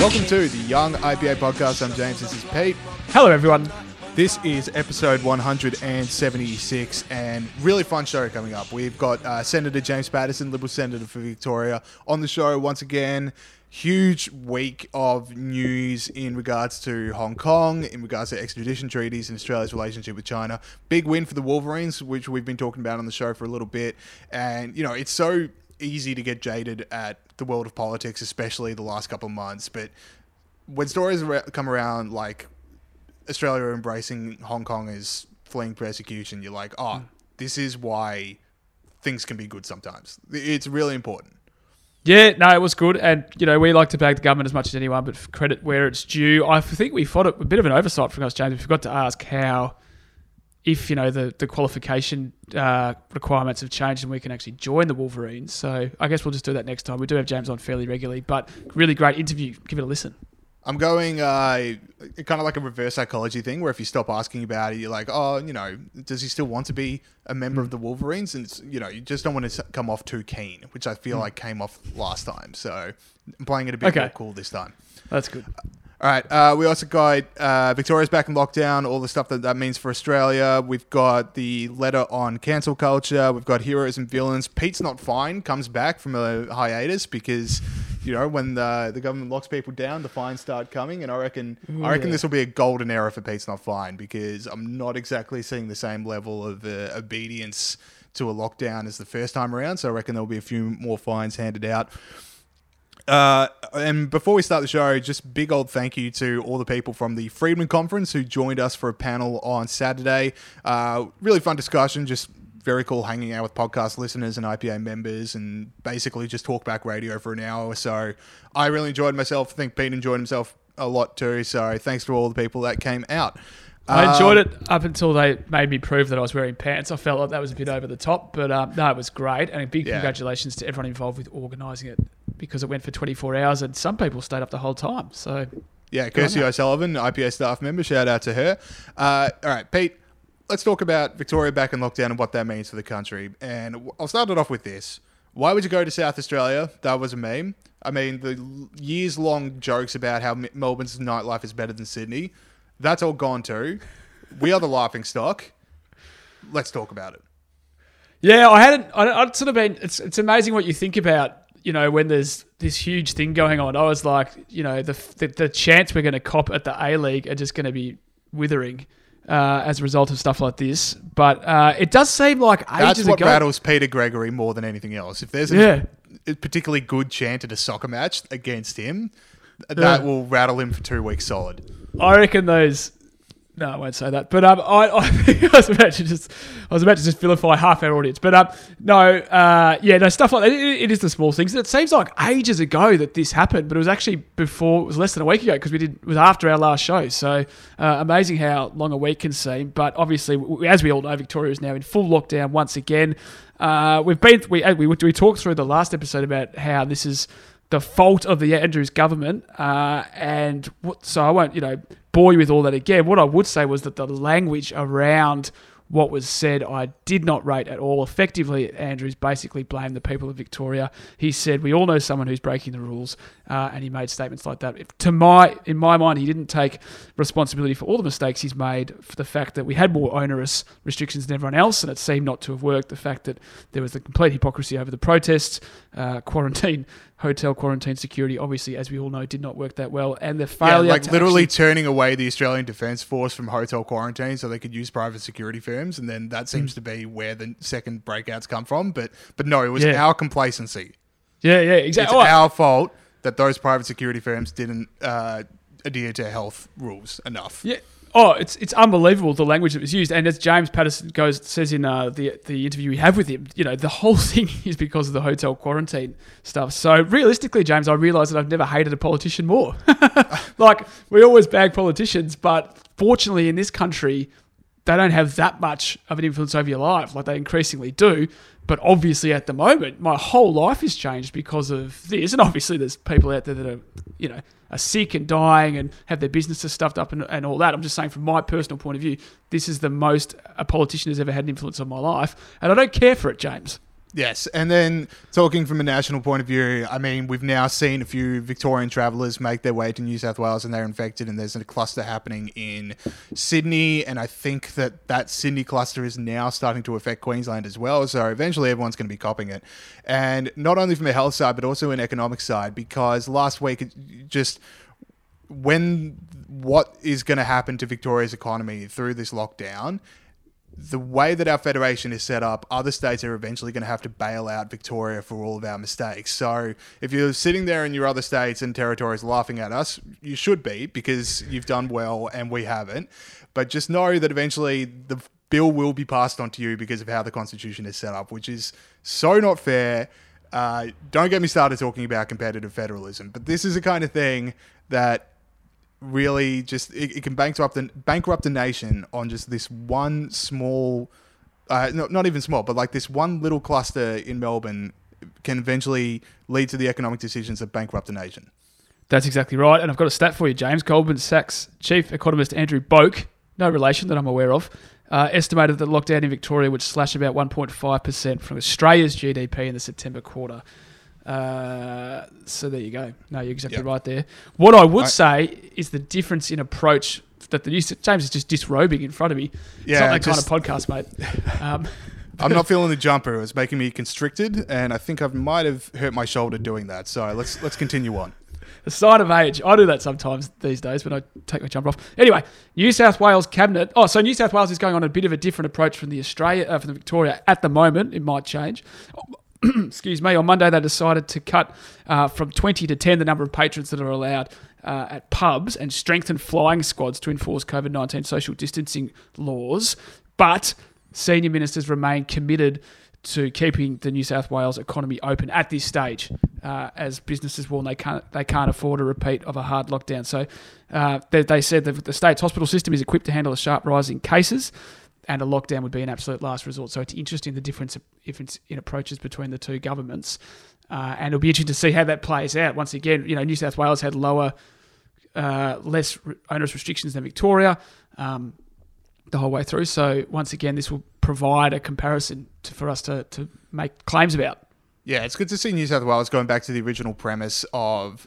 Welcome to the Young IPA podcast. I'm James. This is Pete. Hello, everyone. This is episode 176, and really fun show coming up. We've got uh, Senator James Paterson, Liberal Senator for Victoria, on the show once again. Huge week of news in regards to Hong Kong, in regards to extradition treaties and Australia's relationship with China. Big win for the Wolverines, which we've been talking about on the show for a little bit. And, you know, it's so easy to get jaded at the world of politics, especially the last couple of months. But when stories come around like Australia embracing Hong Kong as fleeing persecution, you're like, oh, hmm. this is why things can be good sometimes. It's really important. Yeah, no, it was good, and you know we like to bag the government as much as anyone, but credit where it's due. I think we thought it a bit of an oversight from us, James. We forgot to ask how, if you know the the qualification uh, requirements have changed and we can actually join the Wolverines. So I guess we'll just do that next time. We do have James on fairly regularly, but really great interview. Give it a listen. I'm going uh, kind of like a reverse psychology thing where if you stop asking about it, you're like, oh, you know, does he still want to be a member of the Wolverines? And, you know, you just don't want to come off too keen, which I feel like came off last time. So I'm playing it a bit Okay. more cool this time. That's good. All right. Uh, we also got uh, Victoria's back in lockdown, all the stuff that that means for Australia. We've got the letter on cancel culture. We've got heroes and villains. Pete's not fine, comes back from a hiatus because, you know, when the, the government locks people down, the fines start coming. And I reckon, I reckon this will be a golden era for Pete's not fine because I'm not exactly seeing the same level of uh, obedience to a lockdown as the first time around. So I reckon there'll be a few more fines handed out. Uh, and before we start the show, just big old thank you to all the people from the Friedman Conference who joined us for a panel on Saturday. Uh, really fun discussion, just very cool hanging out with podcast listeners and IPA members and basically just talk back radio for an hour or so. I really enjoyed myself. I think Pete enjoyed himself a lot too. So thanks to all the people that came out. I enjoyed Um, it up until they made me prove that I was wearing pants. I felt like that was a bit over the top, but um, no, it was great. And a big Yeah. congratulations to everyone involved with organising it because it went for 24 hours and some people stayed up the whole time. So, Yeah, Kirsty O'Sullivan, IPA staff member. Shout out to her. Uh, all right, Pete, let's talk about Victoria back in lockdown and what that means for the country. And w- I'll start it off with this. Why would you go to South Australia? That was a meme. I mean, the years long jokes about how M- Melbourne's nightlife is better than Sydney, that's all gone too. We are the laughing stock. Let's talk about it. yeah, I hadn't, I, I'd sort of been, it's, it's amazing what you think about, you know, when there's this huge thing going on. I was like, you know, the, the, the chants we're going to cop at the A League are just going to be withering. Uh, as a result of stuff like this, but uh, it does seem like ages That's what ago. rattles Peter Gregory more than anything else. If there's a, Yeah. particularly good chant at a soccer match against him, that Yeah. will rattle him for two weeks solid. I reckon those. No, I won't say that. But um, I, I, I was about to just, I was about to just vilify half our audience. But um, no, uh, yeah, no stuff like that. It, it is the small things. It seems like ages ago that this happened, but it was actually before. It was less than a week ago because we did. It was after our last show. So uh, amazing how long a week can seem. But obviously, as we all know, Victoria is now in full lockdown once again. Uh, we've been we we we talked through the last episode about how this is the fault of the Andrews government, uh, and what, so I won't, you know, bore you with all that again. What I would say was that the language around what was said, I did not rate at all. Effectively, Andrews basically blamed the people of Victoria. He said, "We all know someone who's breaking the rules," uh, and he made statements like that. If, to my, in my mind, he didn't take responsibility for all the mistakes he's made. For the fact that we had more onerous restrictions than everyone else, and it seemed not to have worked. The fact that there was the complete hypocrisy over the protests, uh, quarantine, hotel quarantine security, obviously, as we all know, did not work that well, and the failure, yeah, like literally actually- turning away the Australian Defence Force from hotel quarantine so they could use private security firms, and then that seems to be where the second breakouts come from. But but no, it was Yeah. our complacency. yeah, yeah, It's exactly. Oh, our fault that those private security firms didn't uh, adhere to health rules enough. Yeah. Oh, it's it's unbelievable the language that was used, and as James Paterson goes says in uh, the the interview we have with him, you know, the whole thing is because of the hotel quarantine stuff. So realistically, James, I realise that I've never hated a politician more. like we always bag politicians, but fortunately in this country, they don't have that much of an influence over your life like they increasingly do. But obviously, at the moment, my whole life has changed because of this. And obviously, there's people out there that are, you know, are sick and dying and have their businesses stuffed up and, and all that. I'm just saying, from my personal point of view, this is the most a politician has ever had an influence on my life, and I don't care for it, James. Yes, and then talking from a national point of view, I mean, we've now seen a few Victorian travellers make their way to New South Wales and they're infected, and there's a cluster happening in Sydney, and I think that that Sydney cluster is now starting to affect Queensland as well. So eventually, everyone's going to be copying it, and not only from a health side, but also an economic side, because last week it just when what is going to happen to Victoria's economy through this lockdown the way that our federation is set up, other states are eventually going to have to bail out Victoria for all of our mistakes. So if you're sitting there in your other states and territories laughing at us, you should be because you've done well and we haven't. But just know that eventually the bill will be passed on to you because of how the constitution is set up, which is so not fair. Uh, don't get me started talking about competitive federalism, but this is the kind of thing that really just it, it can bankrupt the bankrupt a nation on just this one small uh, no, not even small, but like this one little cluster in Melbourne can eventually lead to the economic decisions that bankrupt a nation. That's exactly right. And I've got a stat for you, James. Goldman Sachs chief economist Andrew Boak, no relation that I'm aware of, uh, estimated that lockdown in Victoria would slash about 1.5% from Australia's GDP in the September quarter. Uh, so there you go. No, you're exactly Yep. right there. What I would I- say is the difference in approach that the news. James is just disrobing in front of me. it's Yeah, not that just- kind of podcast, mate. Um, I'm not feeling the jumper; it was making me constricted, and I think I might have hurt my shoulder doing that. So let's let's continue on. a sign of age. I do that sometimes these days when I take my jumper off. Anyway, New South Wales cabinet. Oh, so New South Wales is going on a bit of a different approach from the Australia, uh, from the Victoria at the moment. It might change. Excuse me. On Monday, they decided to cut uh, from 20 to 10 the number of patrons that are allowed uh, at pubs and strengthen flying squads to enforce COVID 19 social distancing laws. But senior ministers remain committed to keeping the New South Wales economy open at this stage, uh, as businesses warn they can't they can't afford a repeat of a hard lockdown. So uh, they, they said that the state's hospital system is equipped to handle a sharp rise in cases, and a lockdown would be an absolute last resort. So it's interesting the difference in approaches between the two governments, uh, and it'll be interesting to see how that plays out. Once again, you know, New South Wales had lower, uh, less onerous restrictions than Victoria. Um, the whole way through. So once again, this will provide a comparison to, for us to, to make claims about. Yeah, it's good to see New South Wales going back to the original premise of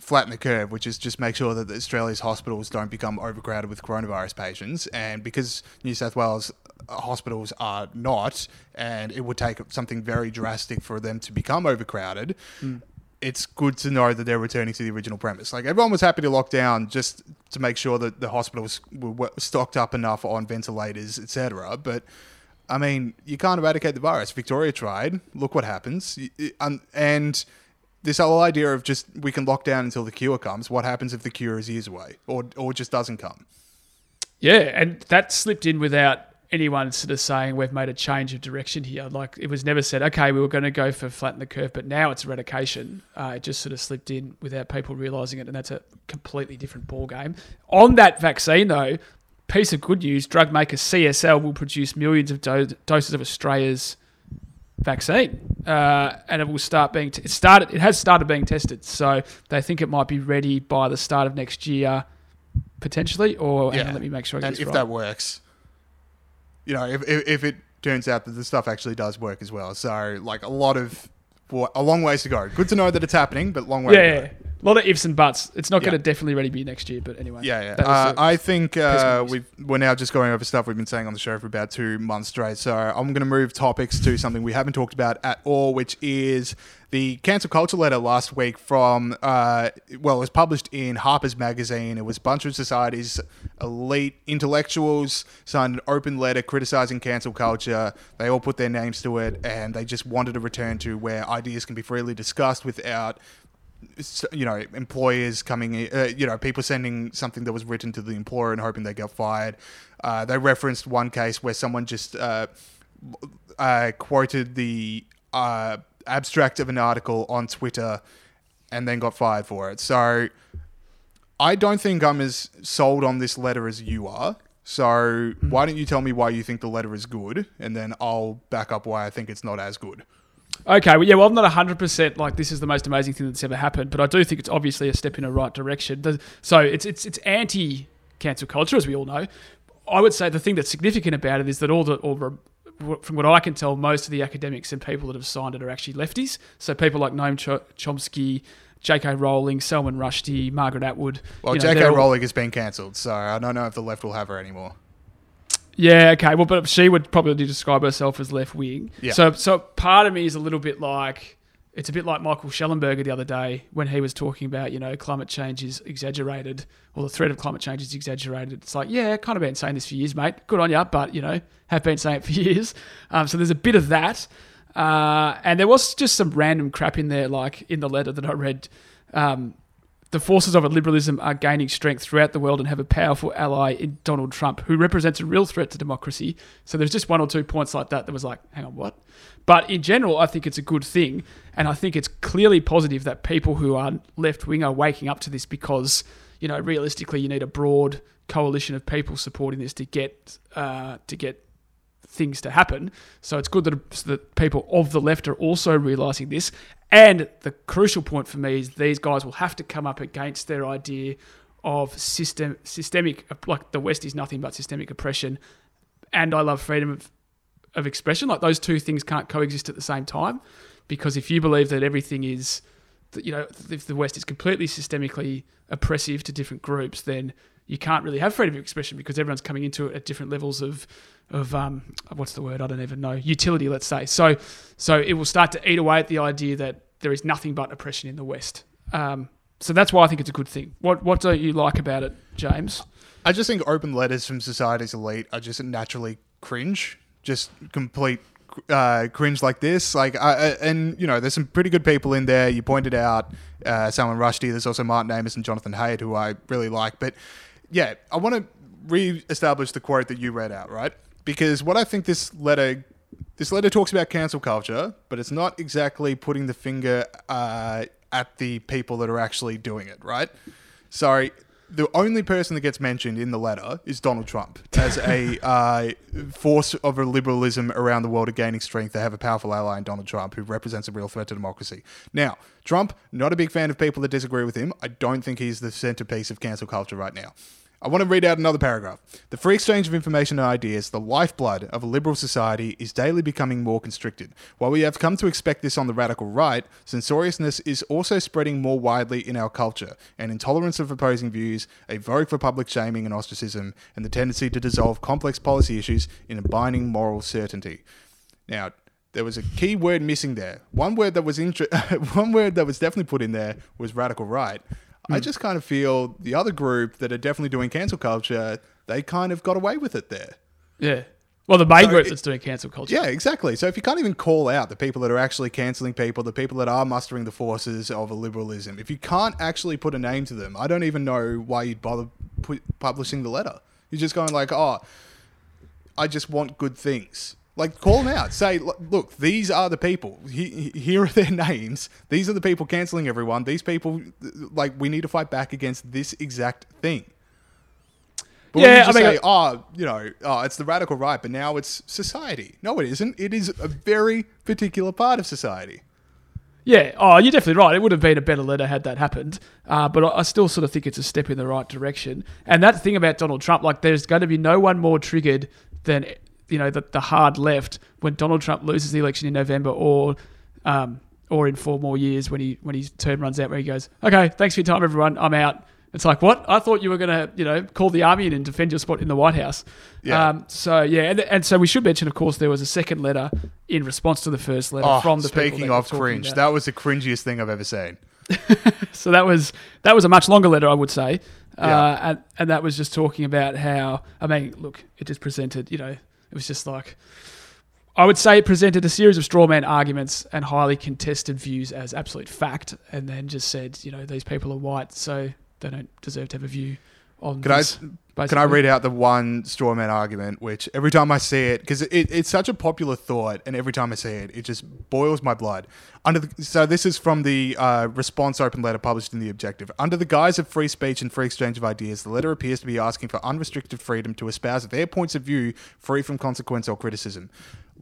flatten the curve, which is just make sure that Australia's hospitals don't become overcrowded with coronavirus patients. And because New South Wales uh, hospitals are not, and it would take something very drastic for them to become overcrowded. Hmm. It's good to know that they're returning to the original premise. Like everyone was happy to lock down just to make sure that the hospitals were stocked up enough on ventilators, etc. But I mean, you can't eradicate the virus. Victoria tried. Look what happens. Y- y- And, and this whole idea of just we can lock down until the cure comes. What happens if the cure is years away or or just doesn't come? Yeah, and that slipped in without anyone sort of saying we've made a change of direction here. Like it was never said, okay, we were going to go for flatten the curve, but now it's eradication. Uh, it just sort of slipped in without people realizing it, and that's a completely different ball game. On that vaccine, though, piece of good news: drug maker CSL will produce millions of do- doses of Australia's vaccine, uh, and it will start being t- it started. It has started being tested, so they think it might be ready by the start of next year, potentially. Or hang on, let me make sure I get and if right. that works, you know, if, if if it turns out that the stuff actually does work as well. So like a lot of well, a long ways to go. Good to know that it's happening, but long way yeah, to go. yeah. A lot of ifs and buts. It's not Yeah. going to definitely ready be next year, but anyway. Yeah, yeah. Uh, I think uh, we've, we're now just going over stuff we've been saying on the show for about two months straight. So I'm going to move topics to something we haven't talked about at all, which is the cancel culture letter last week from, uh, well, it was published in Harper's Magazine. It was a bunch of society's elite intellectuals signed an open letter criticizing cancel culture. They all put their names to it, and they just wanted a return to where ideas can be freely discussed without you know, employers coming, in, uh, you know, people sending something that was written to the employer and hoping they get fired. Uh, they referenced one case where someone just uh, uh, quoted the uh, abstract of an article on Twitter and then got fired for it. So I don't think I'm as sold on this letter as you are. So why don't you tell me why you think the letter is good, and then I'll back up why I think it's not as good. Okay, well, yeah, well, I'm not 100% like this is the most amazing thing that's ever happened, but I do think it's obviously a step in the right direction. The- So it's it's it's anti cancel culture, as we all know. I would say the thing that's significant about it is that all the all from what I can tell, most of the academics and people that have signed it are actually lefties. So people like Noam Chomsky, J.K. Rowling, Salman Rushdie, Margaret Atwood. Well, you know, J.K. all- Rowling has been cancelled, so I don't know if the left will have her anymore. Yeah, okay. Well, but she would probably describe herself as left wing. Yeah. So, so part of me is a little bit like it's a bit like Michael Shellenberger the other day when he was talking about you know climate change is exaggerated or the threat of climate change is exaggerated. It's like yeah, kind of been saying this for years, mate. Good on you, but you know have been saying it for years. Um, so there's a bit of that, uh, and there was just some random crap in there, like in the letter that I read. Um, the forces of liberalism are gaining strength throughout the world and have a powerful ally in Donald Trump, who represents a real threat to democracy. So there's just one or two points like that that was like, hang on, what? But in general, I think it's a good thing. And I think it's clearly positive that people who are left wing are waking up to this because, you know, realistically, you need a broad coalition of people supporting this to get uh, to get things to happen. So it's good that, that people of the left are also realizing this. And the crucial point for me is these guys will have to come up against their idea of system systemic like the West is nothing but systemic oppression. And I love freedom of, of expression. Like those two things can't coexist at the same time. Because if you believe that everything is you know, if the West is completely systemically oppressive to different groups, then you can't really have freedom of expression because everyone's coming into it at different levels of of um, what's the word? I don't even know. Utility, let's say. So, so it will start to eat away at the idea that there is nothing but oppression in the West. Um, so that's why I think it's a good thing. What what don't you like about it, James? I just think open letters from society's elite are just naturally cringe, just complete uh, cringe like this. Like, I, and you know, there's some pretty good people in there. You pointed out uh, Salman Rushdie. There's also Martin Amis and Jonathan Haidt, who I really like. But yeah, I want to re-establish the quote that you read out, right? Because what I think this letter. This letter talks about cancel culture, but it's not exactly putting the finger uh, at the people that are actually doing it, right? Sorry, the only person that gets mentioned in the letter is Donald Trump as a uh, force of a liberalism around the world of gaining strength. They have a powerful ally in Donald Trump who represents a real threat to democracy. Now, Trump, not a big fan of people that disagree with him. I don't think he's the centerpiece of cancel culture right now. I want to read out another paragraph. The free exchange of information and ideas, the lifeblood of a liberal society, is daily becoming more constricted. While we have come to expect this on the radical right, censoriousness is also spreading more widely in our culture, and intolerance of opposing views, a vogue for public shaming and ostracism, and the tendency to dissolve complex policy issues in a binding moral certainty. Now, there was a key word missing there. One word that was inter- one word that was definitely put in there was radical right. I hmm. just kind of feel the other group that are definitely doing cancel culture, they kind of got away with it there. Yeah. Well, the main So group it- that's doing cancel culture. Yeah, exactly. So if you can't even call out the people that are actually cancelling people, the people that are mustering the forces of a liberalism, if you can't actually put a name to them, I don't even know why you'd bother pu- publishing the letter. You're just going like, oh, I just want good things. Like call them out. Say, "Look- these are the people. Here are their names. These are the people canceling everyone. These people, like, we need to fight back against this exact thing. But Yeah, I just mean, say, oh, you know, oh, it's the radical right, but now it's society. No, it isn't. It is a very particular part of society. Yeah, oh, you're definitely right. It would have been a better letter had that happened. Uh, but I, I still sort of think it's a step in the right direction. And that thing about Donald Trump, like, there's going to be no one more triggered than you know the, the hard left when Donald Trump loses the election in November or um, or in four more years when he when his term runs out, where he goes, "Okay, thanks for your time, everyone. I'm out." It's like, what? I thought you were going to, you know, call the army in and defend your spot in the White House. Yeah. Um, so yeah, and, and so we should mention, of course, there was a second letter in response to the first letter Oh, from the speaking of cringe, about. that was the cringiest thing I've ever seen. So that was that was a much longer letter, I would say, uh, Yeah. and and that was just talking about how I mean, look, it just presented, you know, it was just like I would say it presented a series of straw man arguments and highly contested views as absolute fact, and then just said, you know, these people are white, so they don't deserve to have a view on. Can I, this, can I read out the one straw man argument, which every time I see it, because it, it's such a popular thought, and every time I see it, it just boils my blood. Under the, so this is from the uh, response open letter published in the Objective. Under the guise of free speech and free exchange of ideas, the letter appears to be asking for unrestricted freedom to espouse their points of view, free from consequence or criticism.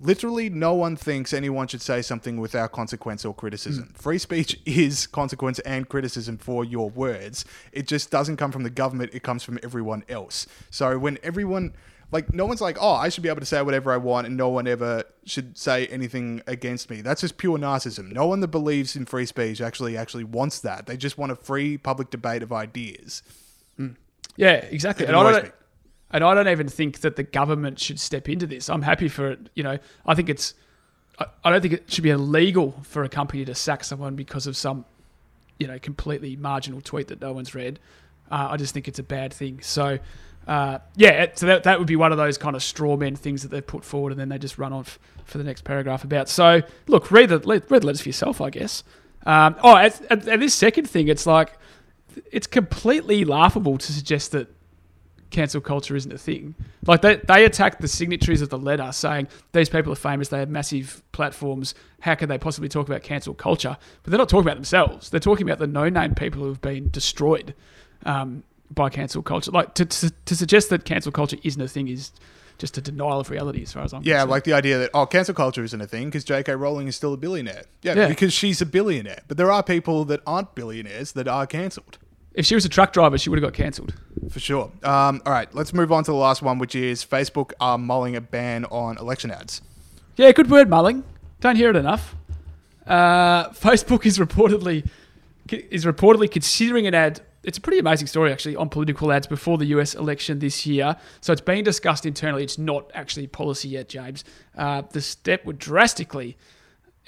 Literally, no one thinks anyone should say something without consequence or criticism. Hmm. Free speech is consequence and criticism for your words. It just doesn't come from the government, it comes from everyone else. So when everyone. Like no one's like, oh, I should be able to say whatever I want, and no one ever should say anything against me. That's just pure narcissism. No one that believes in free speech actually actually wants that. They just want a free public debate of ideas. Hmm. Yeah, exactly. And I, don't, me. And I don't even think that the government should step into this. I'm happy for it. You know, I think it's. I, don't think it should be illegal for a company to sack someone because of some, you know, completely marginal tweet that no one's read. Uh, I just think it's a bad thing. So, uh, yeah, so that, that would be one of those kind of straw man things that they've put forward, and then they just run on f- for the next paragraph about. So, look, read the read the letters for yourself, I guess. Um, oh, and, and this second thing, it's like it's completely laughable to suggest that cancel culture isn't a thing. Like they, they attacked the signatories of the letter saying these people are famous, they have massive platforms. How could they possibly talk about cancel culture? But they're not talking about themselves. They're talking about the no name people who have been destroyed um, by cancel culture. Like to, to, to suggest that cancel culture isn't a thing is just a denial of reality as far as I'm Yeah, concerned. like the idea that oh, cancel culture isn't a thing because J.K. Rowling is still a billionaire. Yeah, Yeah. because she's a billionaire. But there are people that aren't billionaires that are cancelled. If she was a truck driver, she would have got cancelled. For sure. Um, all right, let's move on to the last one, which is Facebook are mulling a ban on election ads. Yeah, good word, mulling. Don't hear it enough. Uh, Facebook is reportedly is reportedly considering an ad. It's a pretty amazing story, actually, on political ads before the US election this year. So it's being discussed internally. It's not actually policy yet, James. Uh, the step would drastically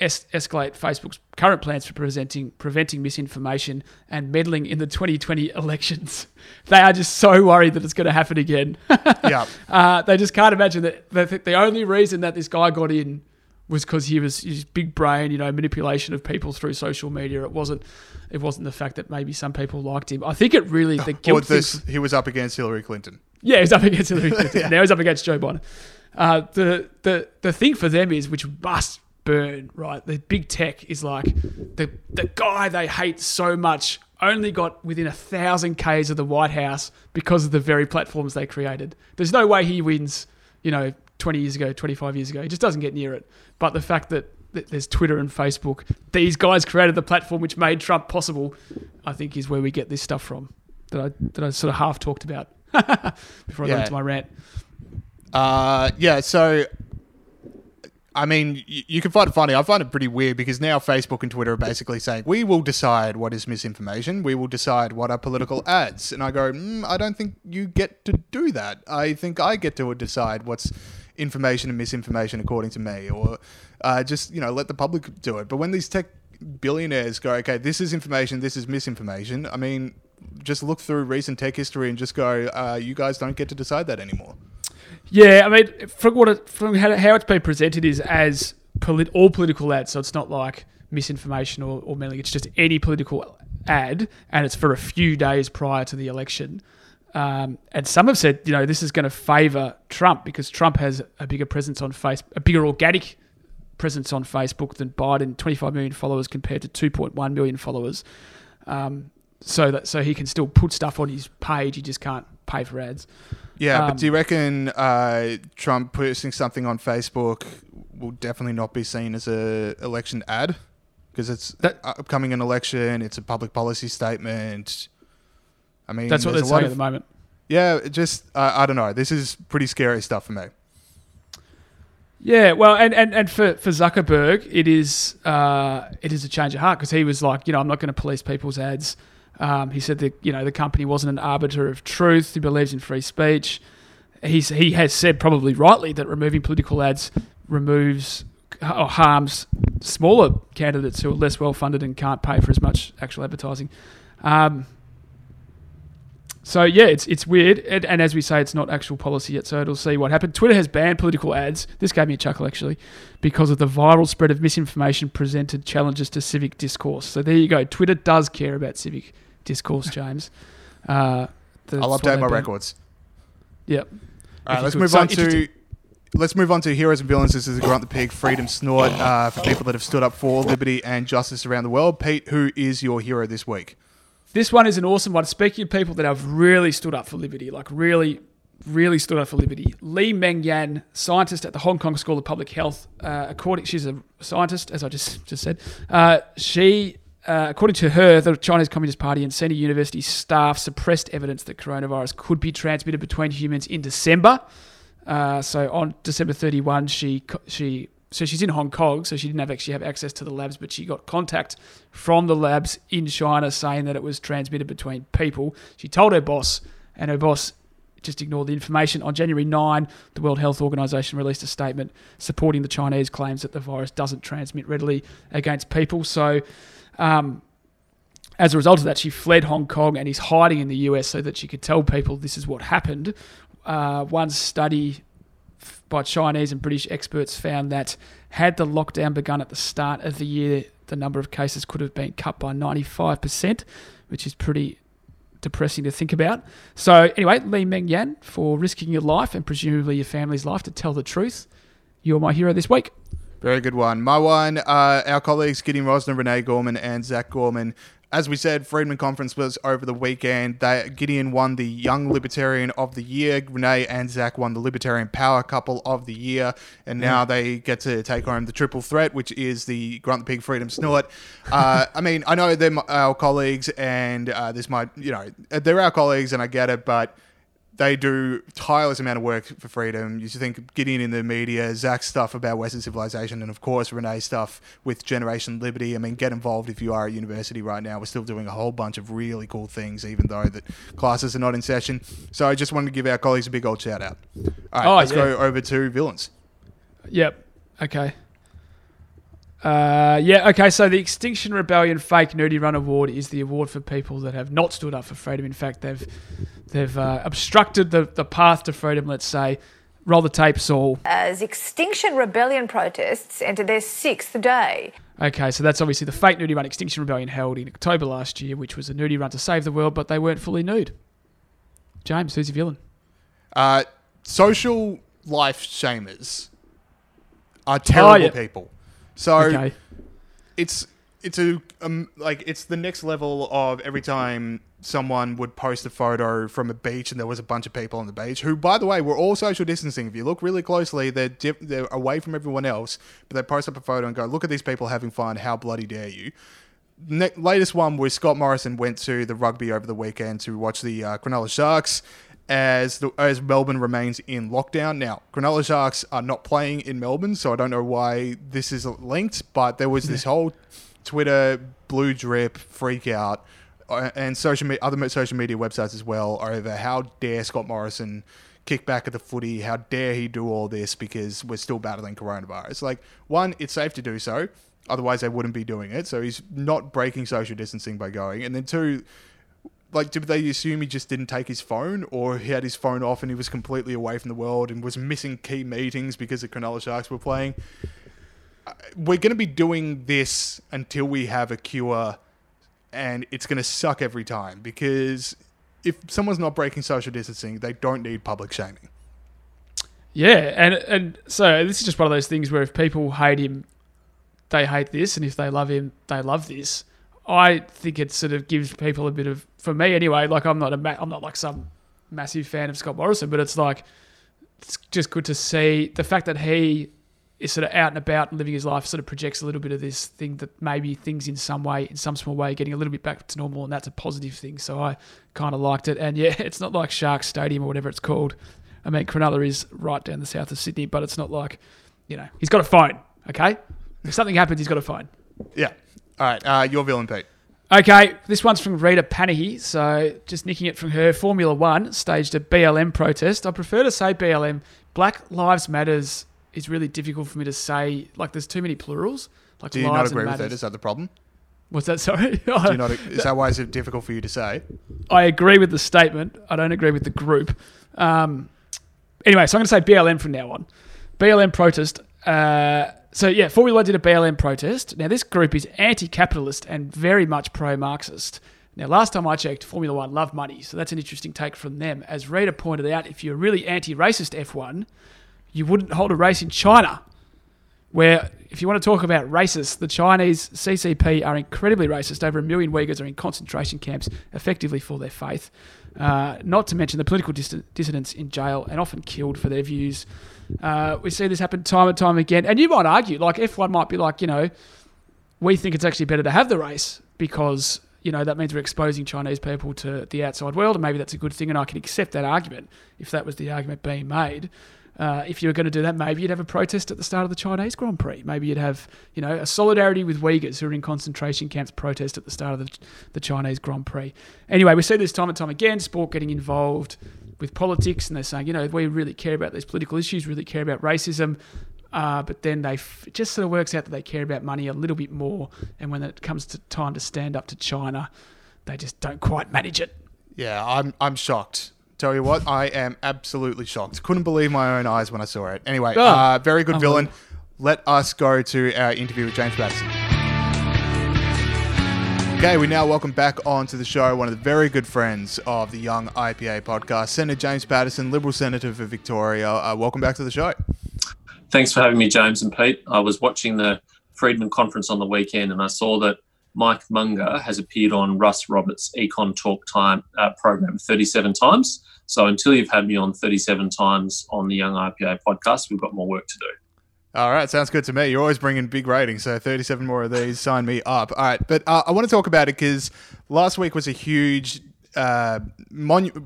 es- escalate Facebook's current plans for presenting, preventing misinformation and meddling in the 2020 elections. They are just so worried that it's going to happen again. Yeah. Uh, they just can't imagine that. They think the only reason that this guy got in was because he was his big brain, you know, manipulation of people through social media. It wasn't. It wasn't the fact that maybe some people liked him. I think it really the Or guilt. this, thing- he was up against Hillary Clinton. yeah, he's up against Hillary Clinton. yeah. Now he's up against Joe Biden. Uh, the the the thing for them is, which must burn, right? The big tech is like the the guy they hate so much only got within a thousand k's of the White House because of the very platforms they created. There's no way he wins. You know, 20 years ago, 25 years ago, he just doesn't get near it. But the fact that there's Twitter and Facebook, these guys created the platform which made Trump possible. I think is where we get this stuff from that I that I sort of half talked about before I Yeah. got into my rant. Uh, yeah, so I mean, you can find it funny. I find it pretty weird because now Facebook and Twitter are basically saying we will decide what is misinformation. We will decide what are political ads. And I go, mm, I don't think you get to do that. I think I get to decide what's information and misinformation according to me, or uh, just you know let the public do it. But when these tech billionaires go, okay, this is information, this is misinformation. I mean, just look through recent tech history and just go, uh, you guys don't get to decide that anymore. Yeah, I mean, from what it, from how, it's been presented is as polit- all political ads, so it's not like misinformation or, or meddling. It's just any political ad, and it's for a few days prior to the election. Um, and some have said, you know, this is going to favour Trump because Trump has a bigger presence on Facebook, a bigger organic presence on Facebook than Biden, 25 million followers compared to 2.1 million followers. Um, so that so he can still put stuff on his page, he just can't pay for ads. Yeah, Um, but do you reckon uh, Trump posting something on Facebook will definitely not be seen as a election ad because it's That- upcoming an election? It's a public policy statement. I mean, That's what they're there's a lot saying at the moment. Yeah, just uh, I don't know. This is pretty scary stuff for me. Yeah, well, and, and, and for, for Zuckerberg, it is uh, it is a change of heart because he was like, you know, I'm not going to police people's ads. Um, he said that you know the company wasn't an arbiter of truth. He believes in free speech. He's he has said probably rightly that removing political ads removes or harms smaller candidates who are less well funded and can't pay for as much actual advertising. Um, so yeah, it's it's weird, and, and as we say, it's not actual policy yet. So it'll see what happens. Twitter has banned political ads. This gave me a chuckle actually, because of the viral spread of misinformation presented challenges to civic discourse. So there you go. Twitter does care about civic discourse, James. Uh, I'll update my banned- records. Yep. All right, let's move could- on to let's move on to heroes and villains. This is the Grunt the Pig Freedom Snort uh, for people that have stood up for liberty and justice around the world. Pete, who is your hero this week? This one is an awesome one. Speaking of people that have really stood up for liberty, like really, really stood up for liberty. Li Meng Yan, scientist at the Hong Kong School of Public Health. Uh, according, she's a scientist, as I just just said. Uh, she, uh, according to her, the Chinese Communist Party and senior university staff suppressed evidence that coronavirus could be transmitted between humans in December. Uh, so on December 31, she she so she's in Hong Kong, so she didn't have actually have access to the labs, but she got contact from the labs in China saying that it was transmitted between people. She told her boss, and her boss just ignored the information. On January 9, the World Health Organization released a statement supporting the Chinese claims that the virus doesn't transmit readily against people. So, um, as a result of that, she fled Hong Kong and is hiding in the US so that she could tell people this is what happened. Uh, one study by Chinese and British experts found that had the lockdown begun at the start of the year, the number of cases could have been cut by 95%, which is pretty depressing to think about. So, anyway, Li Meng Yan, for risking your life and presumably your family's life to tell the truth, you're my hero this week. Very good one. My one, uh, our colleagues Gideon Rozner, Renee Gorman, and Zach Gorman. As we said, Friedman Conference was over the weekend. They, Gideon won the Young Libertarian of the Year. Renee and Zach won the Libertarian Power Couple of the Year. And now they get to take home the triple threat, which is the Grunt the Pig Freedom Snort. Uh, I mean, I know they're our colleagues, and uh, this might, you know, they're our colleagues, and I get it, but they do tireless amount of work for freedom. You should think Gideon in the media, Zach's stuff about Western civilization, and of course Renee's stuff with Generation Liberty. I mean, get involved if you are at university right now. We're still doing a whole bunch of really cool things, even though that classes are not in session. So I just wanted to give our colleagues a big old shout out. All right, Oh, let's yeah. go over to villains. Yep. Okay. Uh, yeah, okay, so the Extinction Rebellion Fake Nudie Run Award is the award for people that have not stood up for freedom. In fact, they've they've uh, obstructed the, the path to freedom, let's say. Roll the tape, Saul. As Extinction Rebellion protests enter their sixth day. Okay, so that's obviously the fake nudie run Extinction Rebellion held in October last year, which was a nudie run to save the world, but they weren't fully nude. James, who's your villain? Uh, social life shamers are terrible Oh, yeah. people. So Okay. it's it's a um, like it's the next level of every time someone would post a photo from a beach and there was a bunch of people on the beach who by the way were all social distancing. If you look really closely they're they're away from everyone else but they post up a photo and go look at these people having fun. How bloody dare you. Ne- latest one was Scott Morrison went to the rugby over the weekend to watch the uh, Cronulla Sharks as the, as Melbourne remains in lockdown. Now, Cronulla Sharks are not playing in Melbourne, so I don't know why this is linked, but there was this whole Twitter blue drip freak out uh, and social me- other social media websites as well over how dare Scott Morrison kick back at the footy, how dare he do all this because we're still battling coronavirus. Like, one, it's safe to do so. Otherwise, they wouldn't be doing it. So he's not breaking social distancing by going. And then two, like, did they assume he just didn't take his phone, or he had his phone off and he was completely away from the world and was missing key meetings because the Cronulla Sharks were playing? Uh, We're going to be doing this until we have a cure, and it's going to suck every time because if someone's not breaking social distancing, they don't need public shaming. Yeah, and and so this is just one of those things where if people hate him, they hate this, and if they love him, they love this. I think it sort of gives people a bit of, for me anyway. Like I'm not a, ma- I'm not like some massive fan of Scott Morrison, but it's like it's just good to see the fact that he is sort of out and about and living his life. Sort of projects a little bit of this thing that maybe things in some way, in some small way, getting a little bit back to normal, and that's a positive thing. So I kind of liked it. And yeah, it's not like Shark Stadium or whatever it's called. I mean, Cronulla is right down the south of Sydney, but it's not like, you know, he's got a phone, okay? If something happens, he's got a phone. Yeah. All right. Uh, your villain, Pete. Okay, this one's from Rita Panahi, so just nicking it from her. Formula One staged a BLM protest. I prefer to say BLM. Black Lives Matters is really difficult for me to say. Like, there's too many plurals. Like, Do you not agree with it? matters. Is that the problem? What's that? Sorry. Do you not? Is that why is it difficult for you to say? I agree with the statement. I don't agree with the group. Um, anyway, so I'm going to say BLM from now on. BLM protest. Uh, so yeah, Formula One did a BLM protest. Now this group is anti-capitalist and very much pro-Marxist. Now last time I checked, Formula One love money, so that's an interesting take from them. As Rita pointed out, if you're really anti-racist F1, you wouldn't hold a race in China where if you want to talk about racist, the Chinese CCP are incredibly racist. Over a million Uyghurs are in concentration camps effectively for their faith. Uh, not to mention the political dis- dissidents in jail and often killed for their views. Uh, we see this happen time and time again. And you might argue, like F1 might be like, you know, we think it's actually better to have the race because you know that means we're exposing Chinese people to the outside world, and maybe that's a good thing, and I can accept that argument if that was the argument being made. uh, if you were going to do that, maybe you'd have a protest at the start of the Chinese Grand Prix. Maybe you'd have, you know, a solidarity with Uyghurs who are in concentration camps protest at the start of the, the Chinese Grand Prix. Anyway, we see this time and time again, sport getting involved with politics, and they're saying, you know, we really care about these political issues, really care about racism. Uh, but then they f- it just sort of works out that they care about money a little bit more, and when it comes to time to stand up to China, they just don't quite manage it. Yeah, I'm I'm shocked. Tell you what, I am absolutely shocked. Couldn't believe my own eyes when I saw it. Anyway, Oh, uh, very good villain. unbelievable. Let us go to our interview with James Paterson. Okay, we now welcome back onto the show one of the very good friends of the Young IPA podcast, Senator James Paterson, Liberal Senator for Victoria. Uh, welcome back to the show. Thanks for having me, James and Pete. I was watching the Friedman conference on the weekend and I saw that Mike Munger has appeared on Russ Roberts' Econ Talk Time uh, program 37 times. So until you've had me on 37 times on the Young IPA podcast, we've got more work to do. All right, sounds good to me. You're always bringing big ratings, so 37 more of these, sign me up. All right, but uh, I want to talk about it because last week was a huge, uh,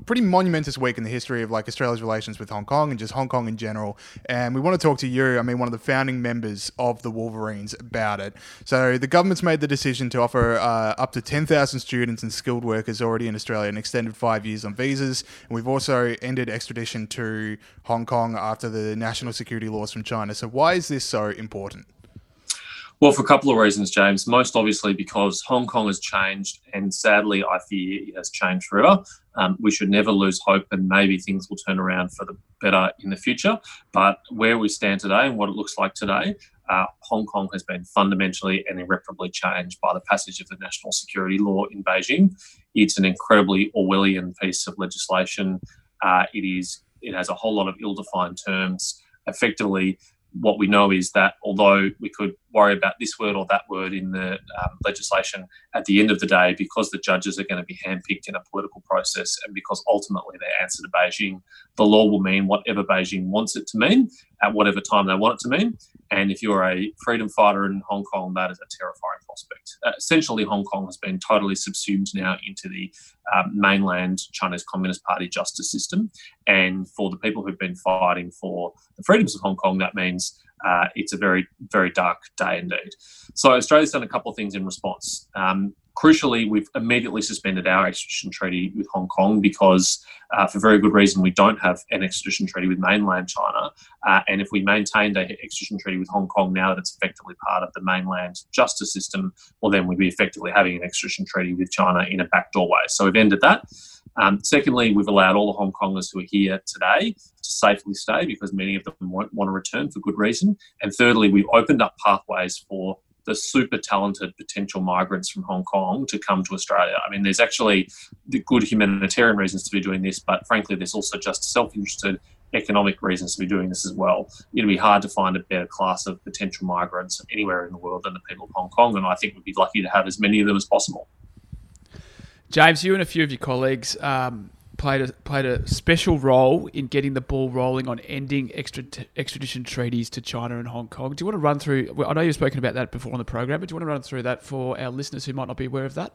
pretty monumentous week in the history of like Australia's relations with Hong Kong and just Hong Kong in general. And we want to talk to you, I mean, one of the founding members of the Wolverines about it. So the government's made the decision to offer uh, up to 10,000 students and skilled workers already in Australia an extended five years on visas. And we've also ended extradition to Hong Kong after the national security laws from China. So why is this so important? Well, for a couple of reasons, James. Most obviously because Hong Kong has changed, and sadly, I fear it has changed forever. Um, we should never lose hope, and maybe things will turn around for the better in the future. But where we stand today and what it looks like today, uh, Hong Kong has been fundamentally and irreparably changed by the passage of the national security law in Beijing. It's an incredibly Orwellian piece of legislation. Uh, it is. It has a whole lot of ill-defined terms. Effectively, what we know is that although we could worry about this word or that word in the um, legislation, at the end of the day, because the judges are going to be handpicked in a political process and because ultimately they answer to Beijing, the law will mean whatever Beijing wants it to mean at whatever time they want it to mean. And if you're a freedom fighter in Hong Kong, that is a terrifying prospect. Uh, essentially, Hong Kong has been totally subsumed now into the um, mainland Chinese Communist Party justice system. And for the people who've been fighting for the freedoms of Hong Kong, that means uh, it's a very, very dark day indeed. So Australia's done a couple of things in response. Um, crucially, we've immediately suspended our extradition treaty with Hong Kong because, uh, for very good reason, we don't have an extradition treaty with mainland China. Uh, and if we maintained an extradition treaty with Hong Kong now that it's effectively part of the mainland justice system, well, then we'd be effectively having an extradition treaty with China in a backdoor way. So we've ended that. Um, secondly, we've allowed all the Hong Kongers who are here today to safely stay because many of them won't want to return for good reason. And thirdly, we've opened up pathways for the super talented potential migrants from Hong Kong to come to Australia. I mean, there's actually good humanitarian reasons to be doing this, but frankly, there's also just self interested economic reasons to be doing this as well. It'd be hard to find a better class of potential migrants anywhere in the world than the people of Hong Kong, and I think we'd be lucky to have as many of them as possible. James, you and a few of your colleagues um, played a, played a special role in getting the ball rolling on ending extra, extradition treaties to China and Hong Kong. Do you want to run through? Well, I know you've spoken about that before on the program, but do you want to run through that for our listeners who might not be aware of that?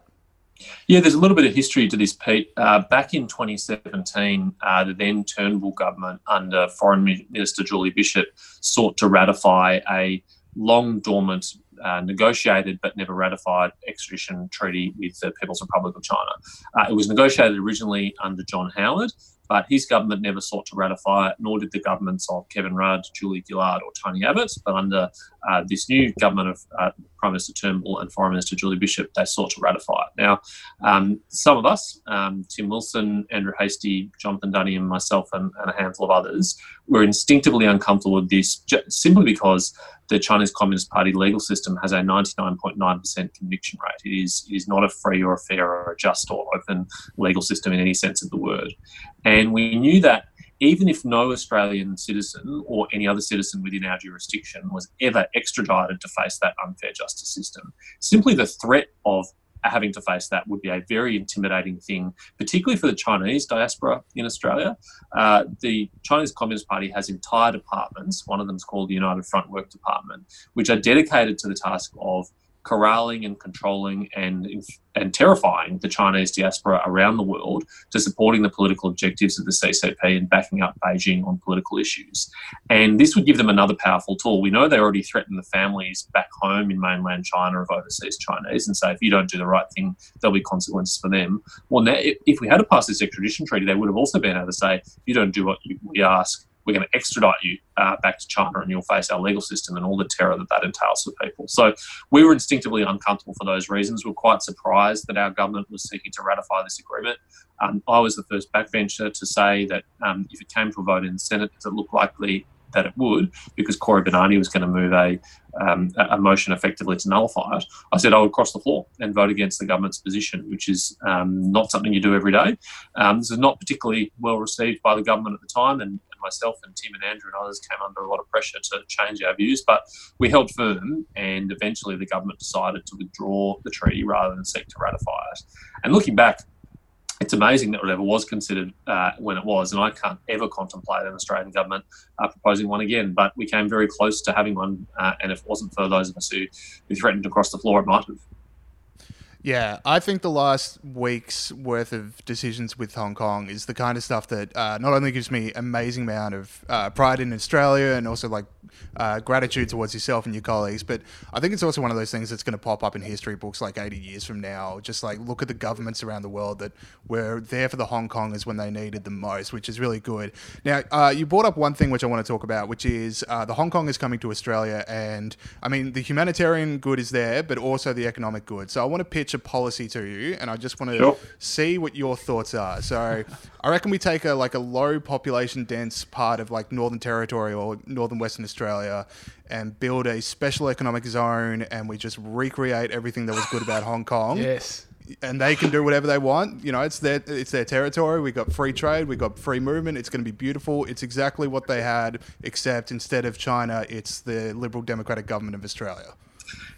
Yeah, there's a little bit of history to this, Pete. Uh, back in 2017, uh, the then Turnbull government under Foreign Minister Julie Bishop sought to ratify a long dormant, uh, negotiated but never ratified extradition treaty with the People's Republic of China. Uh, it was negotiated originally under John Howard, but his government never sought to ratify it, nor did the governments of Kevin Rudd, Julie Gillard, or Tony Abbott. But under uh, this new government of uh, Prime Minister Turnbull and Foreign Minister Julie Bishop, they sought to ratify it. Now, um, some of us, um, Tim Wilson, Andrew Hastie, Jonathan Duniam, and myself, and, and a handful of others, were instinctively uncomfortable with this simply because the Chinese Communist Party legal system has a 99.9% conviction rate. It is, it is not a free or a fair or a just or open legal system in any sense of the word. And we knew that even if no Australian citizen or any other citizen within our jurisdiction was ever extradited to face that unfair justice system, simply the threat of having to face that would be a very intimidating thing, particularly for the Chinese diaspora in Australia. Uh, the Chinese Communist Party has entire departments, one of them is called the United Front Work Department, which are dedicated to the task of corralling and controlling and and terrifying the Chinese diaspora around the world to supporting the political objectives of the CCP and backing up Beijing on political issues. And this would give them another powerful tool. We know they already threaten the families back home in mainland China of overseas Chinese and say if you don't do the right thing, there'll be consequences for them. Well, now, if we had to pass this extradition treaty, they would have also been able to say if you don't do what we ask, we're going to extradite you uh, back to China and you'll face our legal system and all the terror that that entails for people. So we were instinctively uncomfortable for those reasons. We are quite surprised that our government was seeking to ratify this agreement. Um, I was the first backbencher to say that um, if it came to a vote in the Senate, does it look likely that it would, because Cory Bernardi was going to move a, um, a motion effectively to nullify it, I said I would cross the floor and vote against the government's position, which is um, not something you do every day. Um, this is not particularly well received by the government at the time, and, myself and Tim and Andrew and others came under a lot of pressure to change our views. But we held firm, and eventually the government decided to withdraw the treaty rather than seek to ratify it. And looking back, it's amazing that whatever was considered uh, when it was, and I can't ever contemplate an Australian government uh, proposing one again. But we came very close to having one, uh, and if it wasn't for those of us who, who threatened to cross the floor, it might have. Yeah, I think the last week's worth of decisions with Hong Kong is the kind of stuff that uh, not only gives me amazing amount of uh, pride in Australia and also like uh, gratitude towards yourself and your colleagues, but I think it's also one of those things that's going to pop up in history books like 80 years from now. Just like look at the governments around the world that were there for the Hong Kongers when they needed them most, which is really good. Now, uh, you brought up one thing which I want to talk about, which is uh, the Hong Kongers coming to Australia, and I mean the humanitarian good is there, but also the economic good. So I want to pitch a policy to you, and I just want to sure. see what your thoughts are. So, I reckon we take a like a low population dense part of like Northern Territory or Northern Western Australia, and build a special economic zone, and we just recreate everything that was good about Hong Kong. Yes. And they can do whatever they want. You know, it's their it's their territory. We got free trade. We got free movement. It's going to be beautiful. It's exactly what they had, except instead of China, it's the Liberal Democratic government of Australia.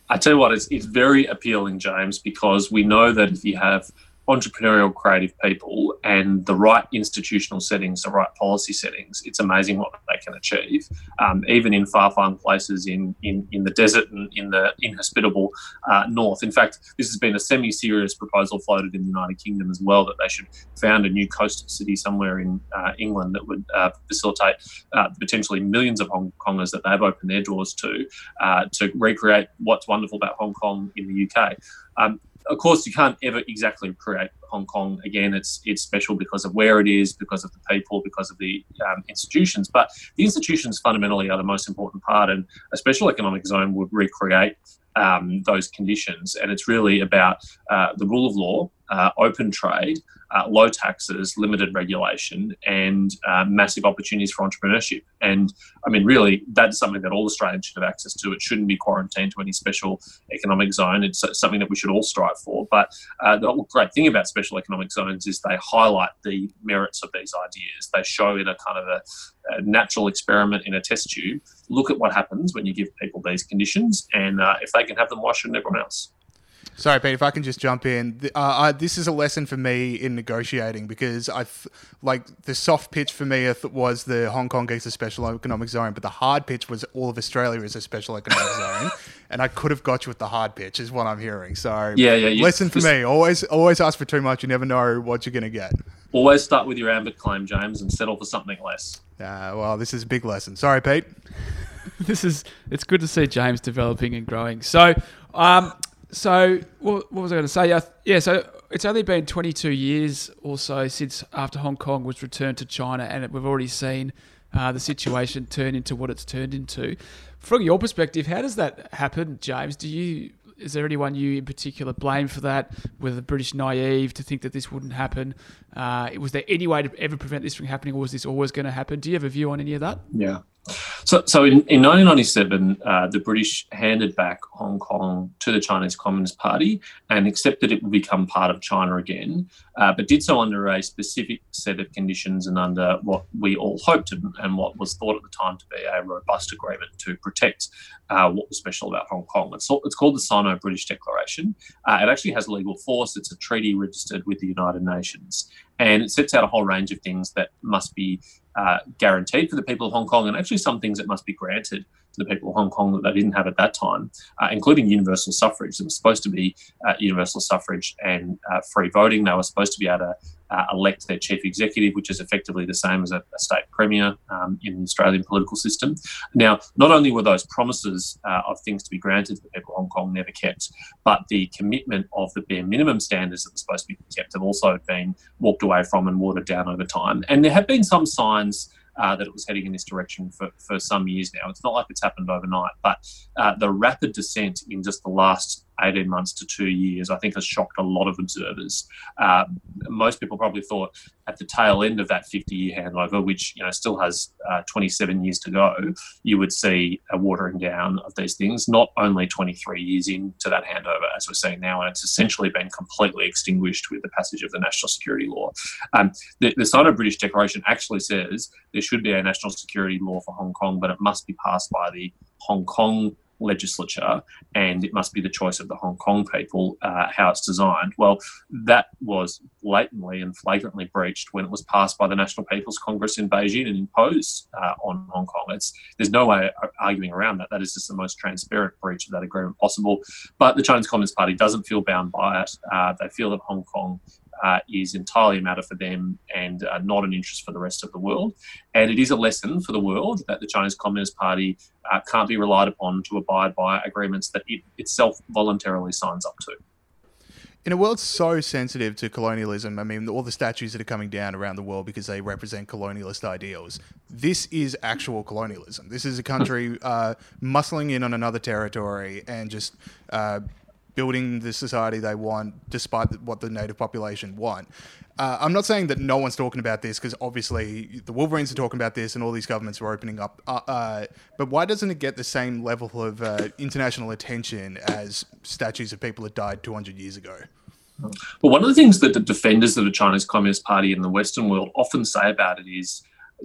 I tell you what, it's, it's very appealing, James, because we know that if you have entrepreneurial, creative people and the right institutional settings, the right policy settings, it's amazing what they can achieve. Um, even in far-flung places in, in, in the desert and in the inhospitable uh, north. In fact, this has been a semi-serious proposal floated in the United Kingdom as well that they should found a new coastal city somewhere in uh, England that would uh, facilitate uh, potentially millions of Hong Kongers that they've opened their doors to uh, to recreate what's wonderful about Hong Kong in the UK. Um, of course, you can't ever exactly create Hong Kong again. It's it's special because of where it is, because of the people, because of the um, institutions. But the institutions fundamentally are the most important part, and a special economic zone would recreate um, those conditions. And it's really about uh, the rule of law, uh, open trade, uh, low taxes, limited regulation, and uh, massive opportunities for entrepreneurship. And I mean, really, that's something that all Australians should have access to. It shouldn't be quarantined to any special economic zone. It's something that we should all strive for. But uh, the great thing about special economic zones is they highlight the merits of these ideas. They show in a kind of a, a natural experiment in a test tube. Look at what happens when you give people these conditions, and uh, if they can have them, why shouldn't everyone else? Sorry, Pete, if I can just jump in. Uh, I, this is a lesson for me in negotiating because I, th- like, the soft pitch for me was the Hong Kong gets a special economic zone, but the hard pitch was all of Australia is a special economic zone, and I could have got you with the hard pitch, is what I'm hearing. So, yeah, yeah. You, lesson for me: always, always ask for too much. You never know what you're going to get. Always start with your ambit claim, James, and settle for something less. Uh, well, this is a big lesson. Sorry, Pete. this is. It's good to see James developing and growing. So. Um, so what, what was I going to say? Yeah, so it's only been 22 years or so since after Hong Kong was returned to China, and we've already seen uh, the situation turn into what it's turned into. From your perspective, how does that happen, James? Do you is there anyone you in particular blame for that? Were the British naive to think that this wouldn't happen? Uh, was there any way to ever prevent this from happening, or was this always going to happen? Do you have a view on any of that? Yeah. So, so in, in 1997, uh, the British handed back Hong Kong to the Chinese Communist Party and accepted it would become part of China again, uh, but did so under a specific set of conditions and under what we all hoped and, and what was thought at the time to be a robust agreement to protect uh, what was special about Hong Kong. It's, it's called the Sino British Declaration. Uh, it actually has legal force, it's a treaty registered with the United Nations, and it sets out a whole range of things that must be uh, guaranteed for the people of Hong Kong, and actually some things that must be granted to the people of Hong Kong that they didn't have at that time, uh, including universal suffrage. It was supposed to be uh, universal suffrage and uh, free voting. They were supposed to be able to uh, elect their chief executive, which is effectively the same as a, a state premier um, in the Australian political system. Now, not only were those promises uh, of things to be granted to the people of Hong Kong never kept, but the commitment of the bare minimum standards that were supposed to be kept have also been walked away from and watered down over time. And there have been some signs uh, that it was heading in this direction for, for some years now. It's not like it's happened overnight, but uh, the rapid descent in just the last 18 months to two years, I think has shocked a lot of observers. Uh, most people probably thought at the tail end of that 50 year handover, which you know still has uh, 27 years to go, you would see a watering down of these things, not only 23 years into that handover, as we're seeing now, and it's essentially been completely extinguished with the passage of the national security law. Um, the, the Sino British Declaration actually says there should be a national security law for Hong Kong, but it must be passed by the Hong Kong legislature and it must be the choice of the Hong Kong people uh, how it's designed. Well, that was blatantly and flagrantly breached when it was passed by the National People's Congress in Beijing and imposed uh, on Hong Kong. It's there's no way arguing around that. That is just the most transparent breach of that agreement possible. But the Chinese Communist Party doesn't feel bound by it. Uh, they feel that Hong Kong uh, is entirely a matter for them and uh, not an interest for the rest of the world. And it is a lesson for the world that the Chinese Communist Party uh, can't be relied upon to abide by agreements that it itself voluntarily signs up to. In a world so sensitive to colonialism, I mean, all the statues that are coming down around the world because they represent colonialist ideals, this is actual colonialism. This is a country uh, muscling in on another territory and just uh, building the society they want despite what the native population want. Uh, I'm not saying that no one's talking about this because obviously the Wolverines are talking about this and all these governments are opening up. Uh, uh, but why doesn't it get the same level of uh, international attention as statues of people that died 200 years ago? Well, one of the things that the defenders of the Chinese Communist Party in the Western world often say about it is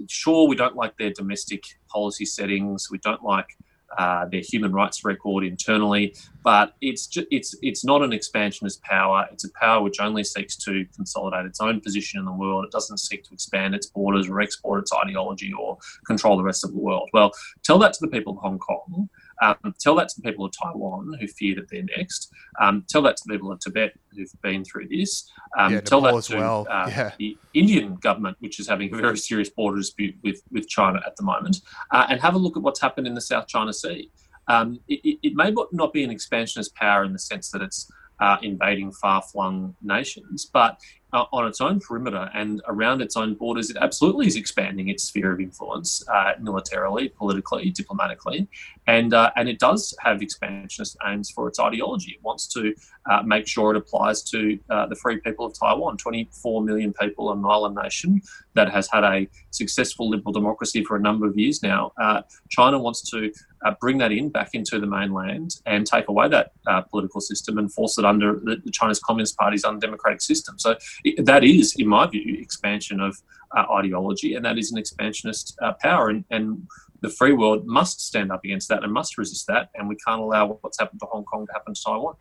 sure, we don't like their domestic policy settings, we don't like uh, their human rights record internally, but it's ju- it's it's not an expansionist power. It's a power which only seeks to consolidate its own position in the world. It doesn't seek to expand its borders or export its ideology or control the rest of the world. Well, tell that to the people of Hong Kong. Um, tell that to the people of Taiwan who fear that they're next. Um, tell that to the people of Tibet who've been through this. Um, Yeah, tell Nepal that to well. uh, Yeah. the Indian government, which is having a very serious border dispute with, with China at the moment, uh, and have a look at what's happened in the South China Sea. Um, it, it- may not- not be an expansionist power in the sense that it's uh, invading far flung nations, but uh, on its own perimeter and around its own borders, it absolutely is expanding its sphere of influence uh, militarily, politically, diplomatically, and uh, and it does have expansionist aims for its ideology. It wants to uh, make sure it applies to uh, the free people of Taiwan, 24 million people, an island nation that has had a successful liberal democracy for a number of years now. Uh, China wants to uh, bring that in back into the mainland and take away that uh, political system and force it under the, the Chinese Communist Party's undemocratic system. So it, that is, in my view, expansion of uh, ideology, and that is an expansionist uh, power. And, and the free world must stand up against that and must resist that. And we can't allow what's happened to Hong Kong to happen to Taiwan.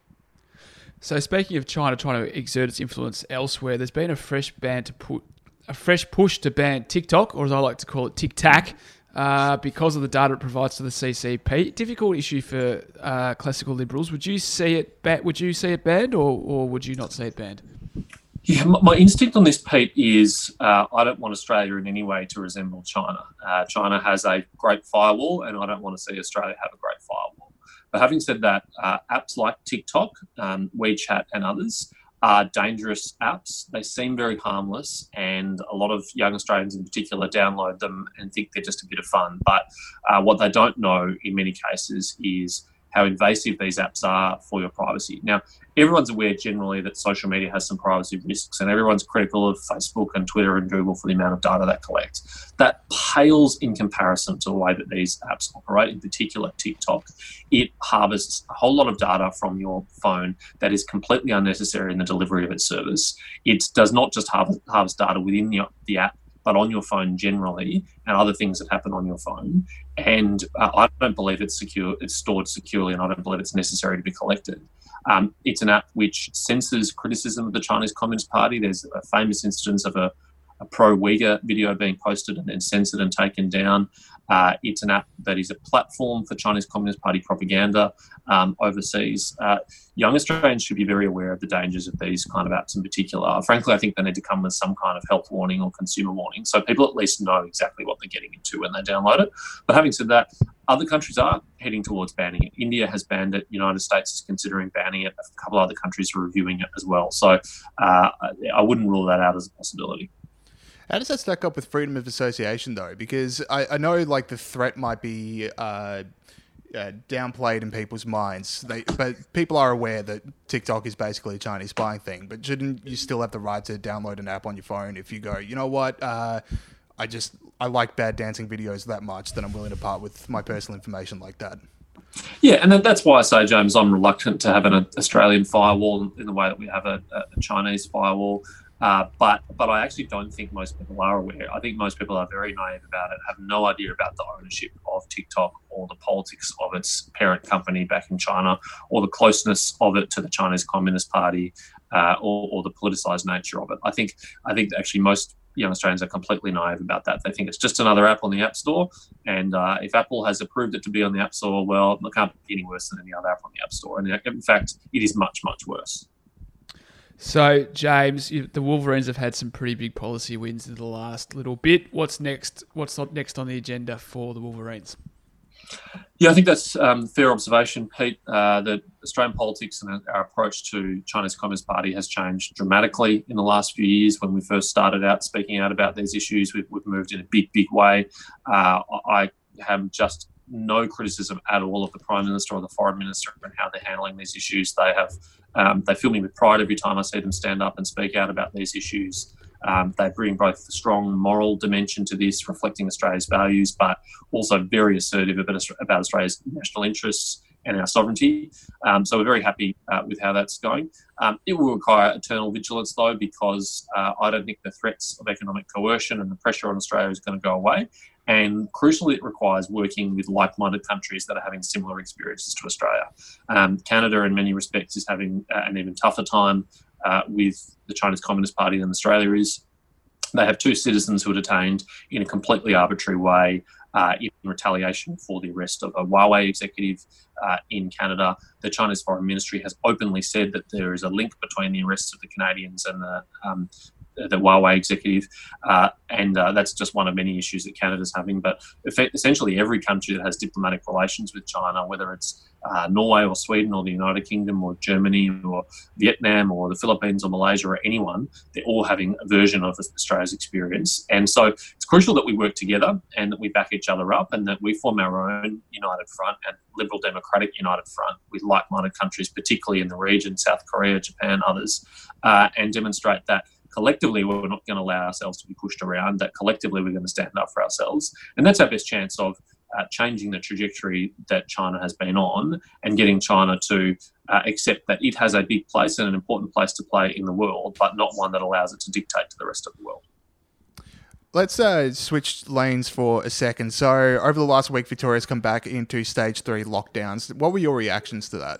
So speaking of China trying to exert its influence elsewhere, there's been a fresh ban to put a fresh push to ban TikTok, or as I like to call it, TikTok, uh, because of the data it provides to the CCP. Difficult issue for uh, classical liberals. Would you see it? Ba- would you see it banned, or, or would you not see it banned? Yeah, my, instinct on this, Pete, is uh, I don't want Australia in any way to resemble China. Uh, China has a great firewall, and I don't want to see Australia have a great firewall. But having said that, uh, apps like TikTok, um, WeChat, and others are dangerous apps. They seem very harmless, and a lot of young Australians in particular download them and think they're just a bit of fun. But uh, what they don't know in many cases is how invasive these apps are for your privacy. Now, everyone's aware generally that social media has some privacy risks, and everyone's critical of Facebook and Twitter and Google for the amount of data they collect. That pales in comparison to the way that these apps operate, in particular TikTok. It harvests a whole lot of data from your phone that is completely unnecessary in the delivery of its service. It does not just harvest, harvest data within the, the app, but on your phone generally, and other things that happen on your phone. And uh, I don't believe it's secure. It's stored securely, and I don't believe it's necessary to be collected. Um, it's an app which censors criticism of the Chinese Communist Party. There's a famous instance of a a pro Uyghur video being posted and then censored and taken down. Uh, it's an app that is a platform for Chinese Communist Party propaganda um, overseas. Uh, young Australians should be very aware of the dangers of these kind of apps in particular. Frankly, I think they need to come with some kind of health warning or consumer warning so people at least know exactly what they're getting into when they download it. But having said that, other countries are heading towards banning it. India has banned it. United States is considering banning it. A couple other countries are reviewing it as well. So uh, I wouldn't rule that out as a possibility. How does that stack up with freedom of association, though? Because I, I know like the threat might be uh, uh, downplayed in people's minds, they, but people are aware that TikTok is basically a Chinese spying thing. But shouldn't you still have the right to download an app on your phone if you go, you know what? Uh, I just I like bad dancing videos that much that I'm willing to part with my personal information like that. Yeah, and that's why I say, James, I'm reluctant to have an Australian firewall in the way that we have a, a Chinese firewall. Uh, but but I actually don't think most people are aware. I think most people are very naive about it, have no idea about the ownership of TikTok or the politics of its parent company back in China, or the closeness of it to the Chinese Communist Party, uh, or, or, the politicized nature of it. I think I think actually most young Australians are completely naive about that. They think it's just another app on the App Store, and uh, if Apple has approved it to be on the App Store, well, it can't be any worse than any other app on the App Store. And in fact, it is much much worse. So, James, the Wolverines have had some pretty big policy wins in the last little bit. What's next? What's next on the agenda for the Wolverines? Yeah, I think that's um, fair observation, Pete. Uh, that Australian politics and our approach to China's Communist Party has changed dramatically in the last few years. When we first started out speaking out about these issues, we've, we've moved in a big, big way. Uh, I have just no criticism at all of the Prime Minister or the Foreign Minister and how they're handling these issues. They have um, they fill me with pride every time I see them stand up and speak out about these issues. Um, they bring both the strong moral dimension to this, reflecting Australia's values, but also very assertive about, about Australia's national interests and our sovereignty. Um, so we're very happy uh, with how that's going. Um, it will require eternal vigilance, though, because uh, I don't think the threats of economic coercion and the pressure on Australia is going to go away. And crucially, it requires working with like minded countries that are having similar experiences to Australia. Um, Canada, in many respects, is having uh, an even tougher time uh, with the Chinese Communist Party than Australia is. They have two citizens who are detained in a completely arbitrary way uh, in retaliation for the arrest of a Huawei executive uh, in Canada. The Chinese Foreign Ministry has openly said that there is a link between the arrests of the Canadians and the um, the Huawei executive, uh, and uh, that's just one of many issues that Canada's having. But essentially, every country that has diplomatic relations with China, whether it's uh, Norway or Sweden or the United Kingdom or Germany or Vietnam or the Philippines or Malaysia or anyone, they're all having a version of Australia's experience. And so it's crucial that we work together and that we back each other up and that we form our own united front and liberal democratic united front with like minded countries, particularly in the region, South Korea, Japan, others, uh, and demonstrate that collectively we're not going to allow ourselves to be pushed around, that collectively we're going to stand up for ourselves. And that's our best chance of uh, changing the trajectory that China has been on and getting China to uh, accept that it has a big place and an important place to play in the world, but not one that allows it to dictate to the rest of the world. Let's uh, switch lanes for a second. So, over the last week, Victoria's come back into stage three lockdowns. What were your reactions to that?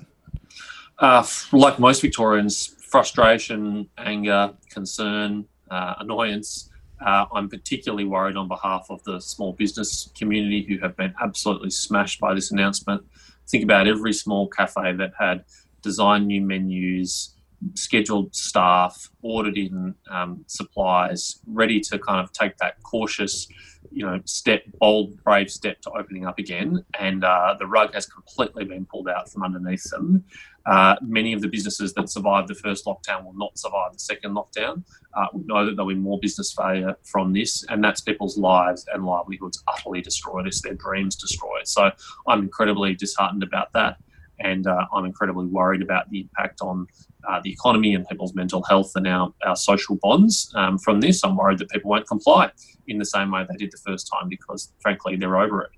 Uh, like most Victorians, frustration, anger, concern, uh, annoyance. Uh, I'm particularly worried on behalf of the small business community who have been absolutely smashed by this announcement. Think about every small cafe that had designed new menus, scheduled staff, ordered in um, supplies, ready to kind of take that cautious, you know, step, bold, brave step to opening up again. And uh, the rug has completely been pulled out from underneath them. Uh, many of the businesses that survived the first lockdown will not survive the second lockdown. Uh, we know that there'll be more business failure from this, and that's people's lives and livelihoods utterly destroyed. It's their dreams destroyed. So I'm incredibly disheartened about that, and uh, I'm incredibly worried about the impact on uh, the economy and people's mental health and our, our social bonds um, from this. I'm worried that people won't comply in the same way they did the first time because, frankly, they're over it.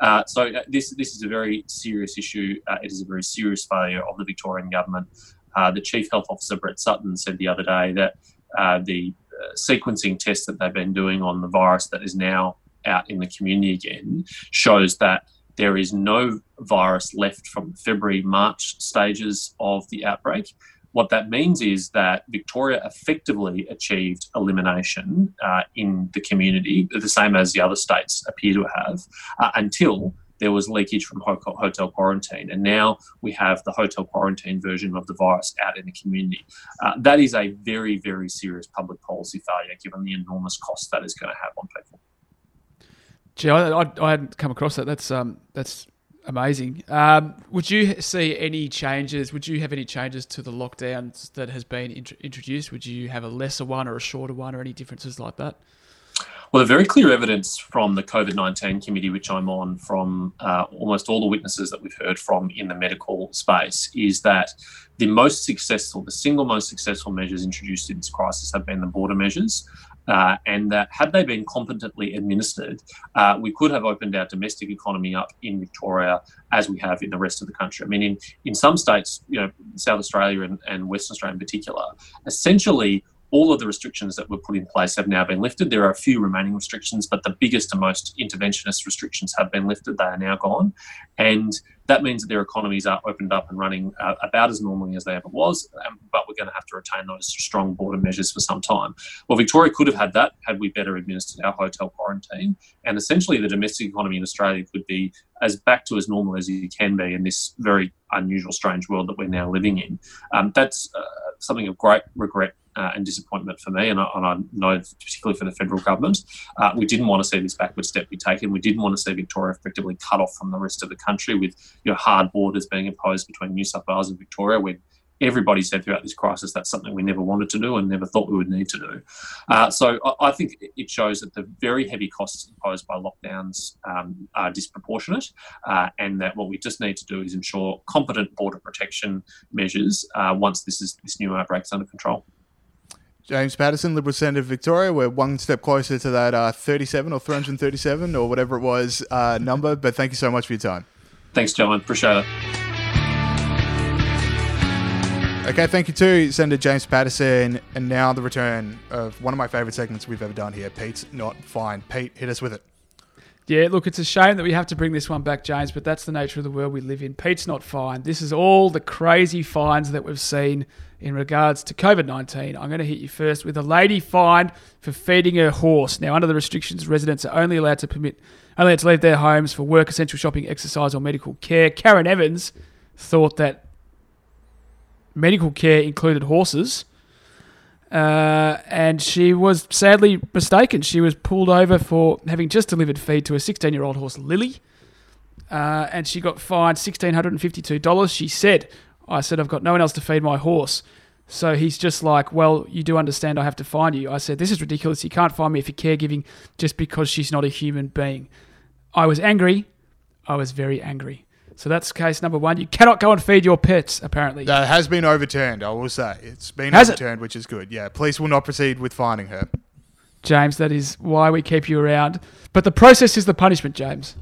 Uh, so uh, this this is a very serious issue. Uh, it is a very serious failure of the Victorian government. Uh, the chief health officer Brett Sutton said the other day that uh, the sequencing test that they've been doing on the virus that is now out in the community again shows that there is no virus left from the February March stages of the outbreak What that means is that Victoria effectively achieved elimination uh, in the community, the same as the other states appear to have, uh, until there was leakage from hotel quarantine. And now we have the hotel quarantine version of the virus out in the community. Uh, that is a very, very serious public policy failure given the enormous cost that is going to have on people. Gee, I, I, I hadn't come across that. That's um, that's amazing. Um, would you see any changes? Would you have any changes to the lockdowns that has been int- introduced? Would you have a lesser one or a shorter one, or any differences like that? Well, the very clear evidence from the COVID 19 committee, which I'm on, from uh, almost all the witnesses that we've heard from in the medical space, is that the most successful, the single most successful measures introduced in this crisis have been the border measures. Uh, and that had they been competently administered, uh, we could have opened our domestic economy up in Victoria as we have in the rest of the country. I mean, in, in some states, you know, South Australia and, and Western Australia in particular, essentially all of the restrictions that were put in place have now been lifted. There are a few remaining restrictions, but the biggest and most interventionist restrictions have been lifted. They are now gone. And that means that their economies are opened up and running uh, about as normally as they ever was. Um, but we're going to have to retain those strong border measures for some time. Well, Victoria could have had that had we better administered our hotel quarantine. And essentially, the domestic economy in Australia could be as back to as normal as you can be in this very unusual, strange world that we're now living in. Um, that's uh, something of great regret uh, and disappointment for me, and I, and I, know particularly for the federal government. Uh, we didn't want to see this backward step be taken. We didn't want to see Victoria effectively cut off from the rest of the country with you know, hard borders being imposed between New South Wales and Victoria. When everybody said throughout this crisis that's something we never wanted to do and never thought we would need to do. Uh, so I, I, think it shows that the very heavy costs imposed by lockdowns um, are disproportionate, uh, and that what we just need to do is ensure competent border protection measures uh, once this is this new outbreak's under control. James Paterson, Liberal Senator of Victoria. We're one step closer to that uh, 37 or 337 or whatever it was uh, number. But thank you so much for your time. Thanks, gentlemen. Appreciate it. Okay, thank you too, Senator James Paterson. And now the return of one of my favourite segments we've ever done here. Pete's not fine. Pete, hit us with it. Yeah, look, it's a shame that we have to bring this one back, James, but that's the nature of the world we live in. Pete's not fine. This is all the crazy fines that we've seen in regards to COVID 19. I'm going to hit you first with a lady fined for feeding her horse. Now, under the restrictions, residents are only allowed to permit, only allowed to leave their homes for work, essential shopping, exercise, or medical care. Karen Evans thought that medical care included horses. Uh, and she was sadly mistaken. She was pulled over for having just delivered feed to a 16 year old horse, Lily. Uh, and she got fined $1,652. She said, I said, I've got no one else to feed my horse. So he's just like, Well, you do understand I have to find you. I said, This is ridiculous. You can't find me for caregiving just because she's not a human being. I was angry. I was very angry. So that's case number one. You cannot go and feed your pets, apparently. That has been overturned, I will say. It's been Has it? overturned, which is good. Yeah, police will not proceed with finding her. James, that is why we keep you around. But the process is the punishment, James.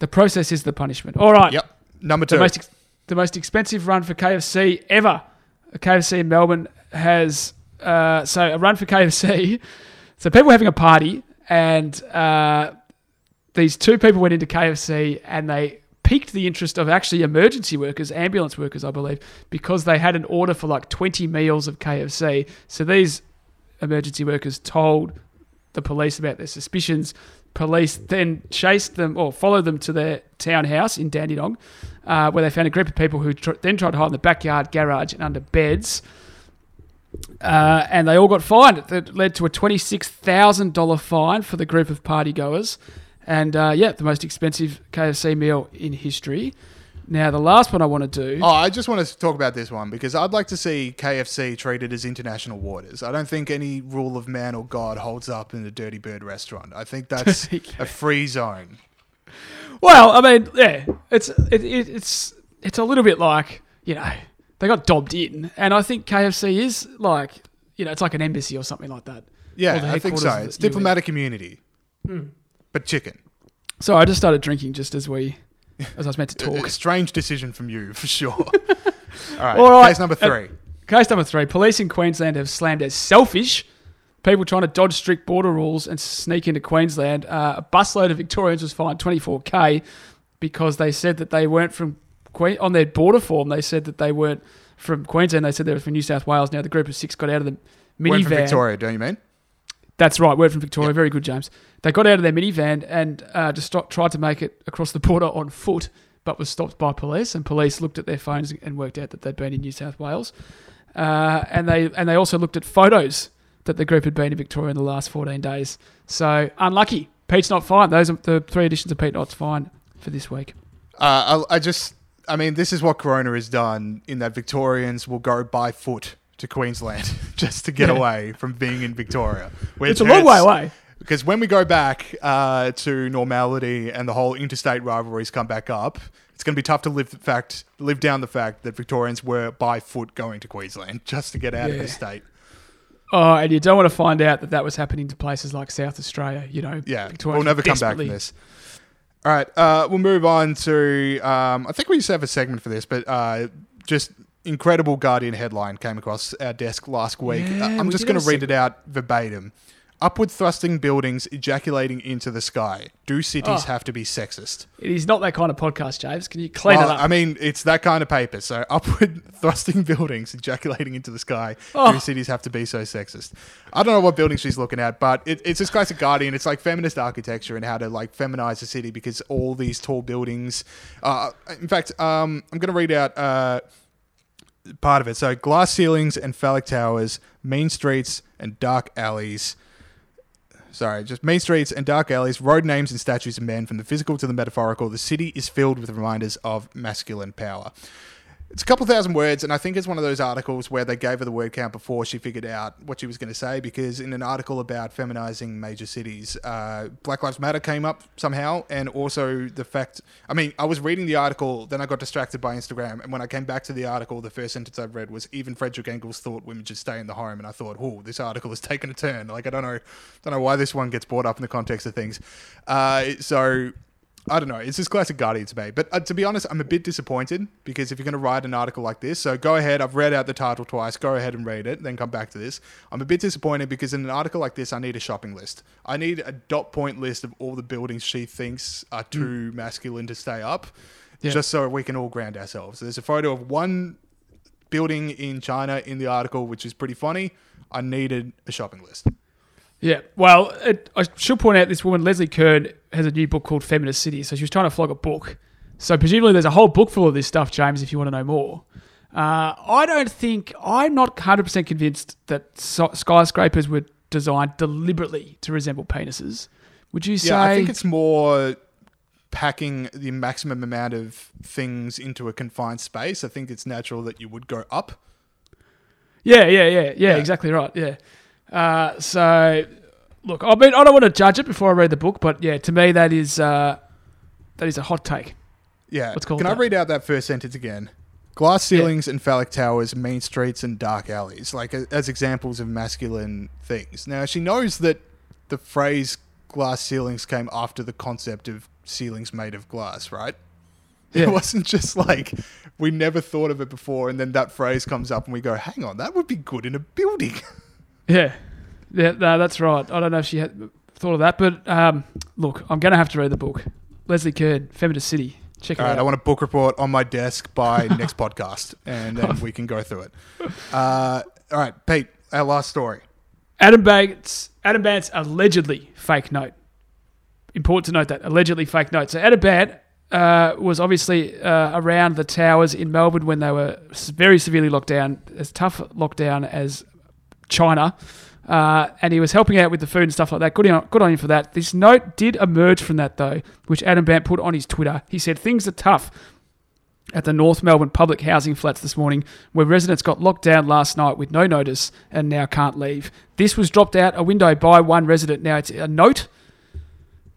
The process is the punishment. All right. Yep. Number The two. most, ex- the most expensive run for KFC ever. A KFC in Melbourne has uh, so a run for KFC. So people were having a party, and uh, these two people went into KFC, and they piqued the interest of actually emergency workers, ambulance workers, I believe, because they had an order for like 20 meals of KFC. So these emergency workers told the police about their suspicions. Police then chased them or followed them to their townhouse in Dandenong, uh, where they found a group of people who tr- then tried to hide in the backyard, garage, and under beds. Uh, and they all got fined. That led to a $26,000 fine for the group of partygoers. And uh, yeah, the most expensive KFC meal in history. Now, the last one I want to do. Oh, I just want to talk about this one because I'd like to see KFC treated as international waters. I don't think any rule of man or God holds up in a Dirty Bird restaurant. I think that's a free zone. Well, I mean, yeah, it's it, it, it's it's a little bit like you know they got dobbed in, and I think KFC is like you know it's like an embassy or something like that. Yeah, I think so. It's diplomatic immunity, but chicken. So I just started drinking just as we as I was meant to A talk. strange decision from you, for sure. All right, All right. case number Uh, three. Case number three: Police in Queensland have slammed as selfish. People trying to dodge strict border rules and sneak into Queensland. Uh, a busload of Victorians was fined 24k because they said that they weren't from Queen on their border form. They said that they weren't from Queensland. They said they were from New South Wales. Now the group of six got out of the minivan. Went from. Victoria, don't you mean? That's right, word from Victoria. Very good, James. They got out of their minivan and uh, just stop, tried to make it across the border on foot, but was stopped by police. And police looked at their phones and worked out that they'd been in New South Wales. Uh, and they and they also looked at photos that the group had been in Victoria in the last 14 days. So unlucky. Pete's not fine. Those are the three editions of Pete Not's fine for this week. Uh, I, I just, I mean, this is what Corona has done in that Victorians will go by foot to Queensland just to get Yeah. away from being in Victoria. It's a long way away. Because when we go back uh, to normality and the whole interstate rivalries come back up, it's going to be tough to live the fact, live down the fact that Victorians were by foot going to Queensland just to get out of the state. Oh, and you don't want to find out that that was happening to places like South Australia. You know, Yeah, we'll never come back from this. All right, uh, we'll move on to. Um, I think we used to have a segment for this, but uh, just incredible Guardian headline came across our desk last week. Yeah, Uh, I'm we just going to read it out verbatim. Upward thrusting buildings ejaculating into the sky. Do cities Oh. have to be sexist? It is not that kind of podcast, James. Can you clean Well, it up? I mean, it's that kind of paper. So upward thrusting buildings ejaculating into the sky. Oh. Do cities have to be so sexist? I don't know what building she's looking at, but it, it's this classic Guardian. It's like feminist architecture and how to like feminize a city because all these tall buildings. Uh, in fact, um, I'm going to read out. Uh, part of it. So glass ceilings and phallic towers, main streets and dark alleys. Sorry, just main streets and dark alleys, road names and statues of men, from the physical to the metaphorical. The city is filled with reminders of masculine power. It's a couple thousand words, and I think it's one of those articles where they gave her the word count before she figured out what she was going to say. Because in an article about feminizing major cities, uh, Black Lives Matter came up somehow, and also the fact I mean, I was reading the article, then I got distracted by Instagram, and when I came back to the article, the first sentence I read was even Frederick Engels thought women should stay in the home, and I thought, oh, this article has taken a turn. Like I don't know, don't know why this one gets brought up in the context of things. Uh, so. I don't know. It's just classic Guardian to me. But uh, to be honest, I'm a bit disappointed because if you're going to write an article like this, so go ahead. I've read out the title twice. Go ahead and read it, then come back to this. I'm a bit disappointed because in an article like this, I need a shopping list. I need a dot point list of all the buildings she thinks are too masculine to stay up, Yeah. just so we can all ground ourselves. There's a photo of one building in China in the article, which is pretty funny. I needed a shopping list. Yeah, well, it, I should point out this woman, Leslie Kern, has a new book called Feminist City. So she was trying to flog a book. So presumably there's a whole book full of this stuff, James, if you want to know more. Uh, I don't think, I'm not 100% convinced that so- skyscrapers were designed deliberately to resemble penises. Would you say? Yeah, I think it's more packing the maximum amount of things into a confined space. I think it's natural that you would go up. Yeah, yeah, yeah, yeah, Yeah. exactly right. Yeah. Uh, so, look, I mean, I don't want to judge it before I read the book, but yeah, to me that is uh, that is a hot take. Yeah. Let's call Can I that. read out that first sentence again? Glass ceilings and phallic towers, main streets and dark alleys, like as examples of masculine things. Now she knows that the phrase glass ceilings came after the concept of ceilings made of glass, right? Yeah. It wasn't just like we never thought of it before, and then that phrase comes up, and we go, "Hang on, that would be good in a building." Yeah, yeah, no, that's right. I don't know if she had thought of that, but um, look, I'm going to have to read the book. Leslie Kern, Feminist City. Check it All right, out. I want a book report on my desk by next podcast, and then we can go through it. Uh, all right, Pete, our last story. Adam Bandt's Adam Bandt's allegedly fake note. Important to note that allegedly fake note. So Adam Bandt uh, was obviously uh, around the towers in Melbourne when they were very severely locked down, as tough lockdown as China. Uh, and he was helping out with the food and stuff like that. Good on, good on him for that. This note did emerge from that, though, which Adam Bandt put on his Twitter. He said, Things are tough at the North Melbourne public housing flats this morning, where residents got locked down last night with no notice and now can't leave. This was dropped out a window by one resident. Now it's a note.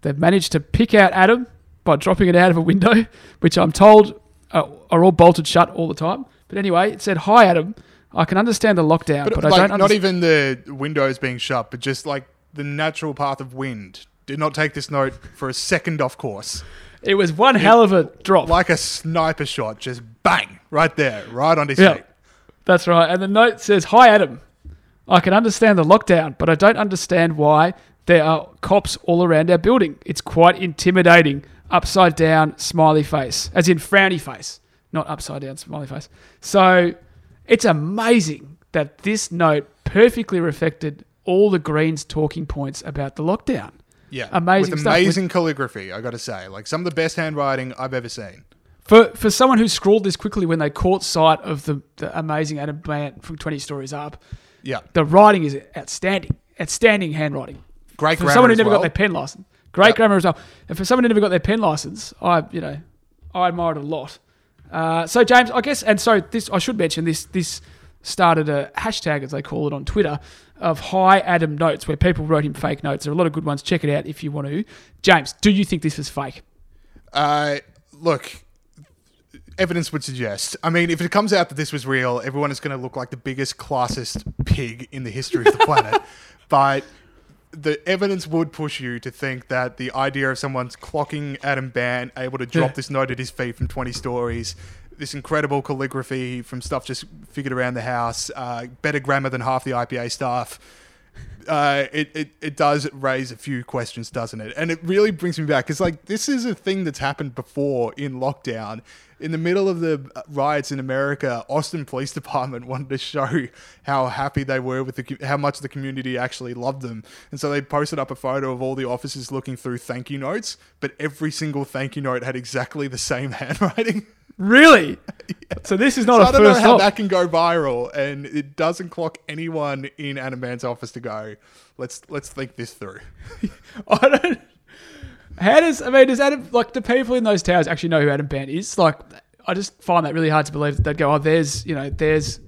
They've managed to pick out Adam by dropping it out of a window, which I'm told uh, are all bolted shut all the time. But anyway, it said, "Hi Adam, I can understand the lockdown, But, but, like, I don't not even the windows being shut, but just like the natural path of wind. Did not take this note for a second off course. It was one hell of a drop. Like a sniper shot, just bang, right there, right on his Yeah. feet. That's right. And the note says, Hi, Adam. I can understand the lockdown, but I don't understand why there are cops all around our building. It's quite intimidating. Upside down, smiley face, as in frowny face, not upside down, smiley face. So It's amazing that this note perfectly reflected all the Greens talking points about the lockdown. Yeah, Amazing with stuff. amazing calligraphy. I got to say, like some of the best handwriting I've ever seen. For for someone who scrawled this quickly when they caught sight of the, the amazing Adam Bandt from 20 Stories Up, Yeah, the writing is outstanding. Outstanding handwriting. great grammar. For someone who never well. got their pen license. Great Yep. grammar as well. And for someone who never got their pen license, I you know, I admire it a lot. Uh, so James, I guess, and so this I should mention this this started a hashtag as they call it on Twitter of Hi Adam Notes where people wrote him fake notes. There are a lot of good ones. Check it out if you want to. James, do you think this is fake? Uh, look, evidence would suggest. I mean, if it comes out that this was real, everyone is going to look like the biggest classist pig in the history of the planet. but the evidence would push you to think that the idea of someone's clocking Adam Bandt able to drop Yeah. this note at his feet from 20 stories. This incredible calligraphy from stuff just figured around the house, uh, better grammar than half the IPA staff uh, it, it, it does raise a few questions, doesn't it? And it really brings me back because, like, this is a thing that's happened before in lockdown. In the middle of the riots in America, Austin Police Department wanted to show how happy they were with the how much the community actually loved them, and so they posted up a photo of all the officers looking through thank you notes. But every single thank you note had exactly the same handwriting. Really? So this is not So a I don't know how that can go viral, and it doesn't clock anyone in Adam Man's office to go. Let's let's think this through. I don't. How does I mean? Does Adam like the people in those towers actually know who Adam Bandt is? Like, I just find that really hard to believe that they'd go, "Oh, there's you know, there's."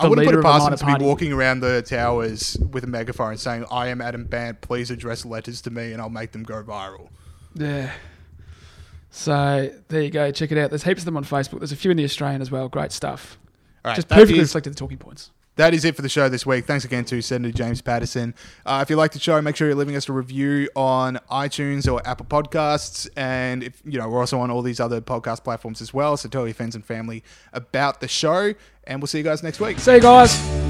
I wouldn't put it a past him to be walking around the towers with a megaphone saying, "I am Adam Bandt. Please address letters to me, and I'll make them go viral." Yeah. So there you go. Check it out. There's heaps of them on Facebook. There's a few in the Australian as well. Great stuff. All right, Just perfectly is- reflected the talking points. That is it for the show this week. Thanks again to Senator James Paterson. Uh, if you like the show, make sure you're leaving us a review on iTunes or Apple Podcasts. And if you know, we're also on all these other podcast platforms as well. So tell your friends and family about the show. And we'll see you guys next week. See you guys.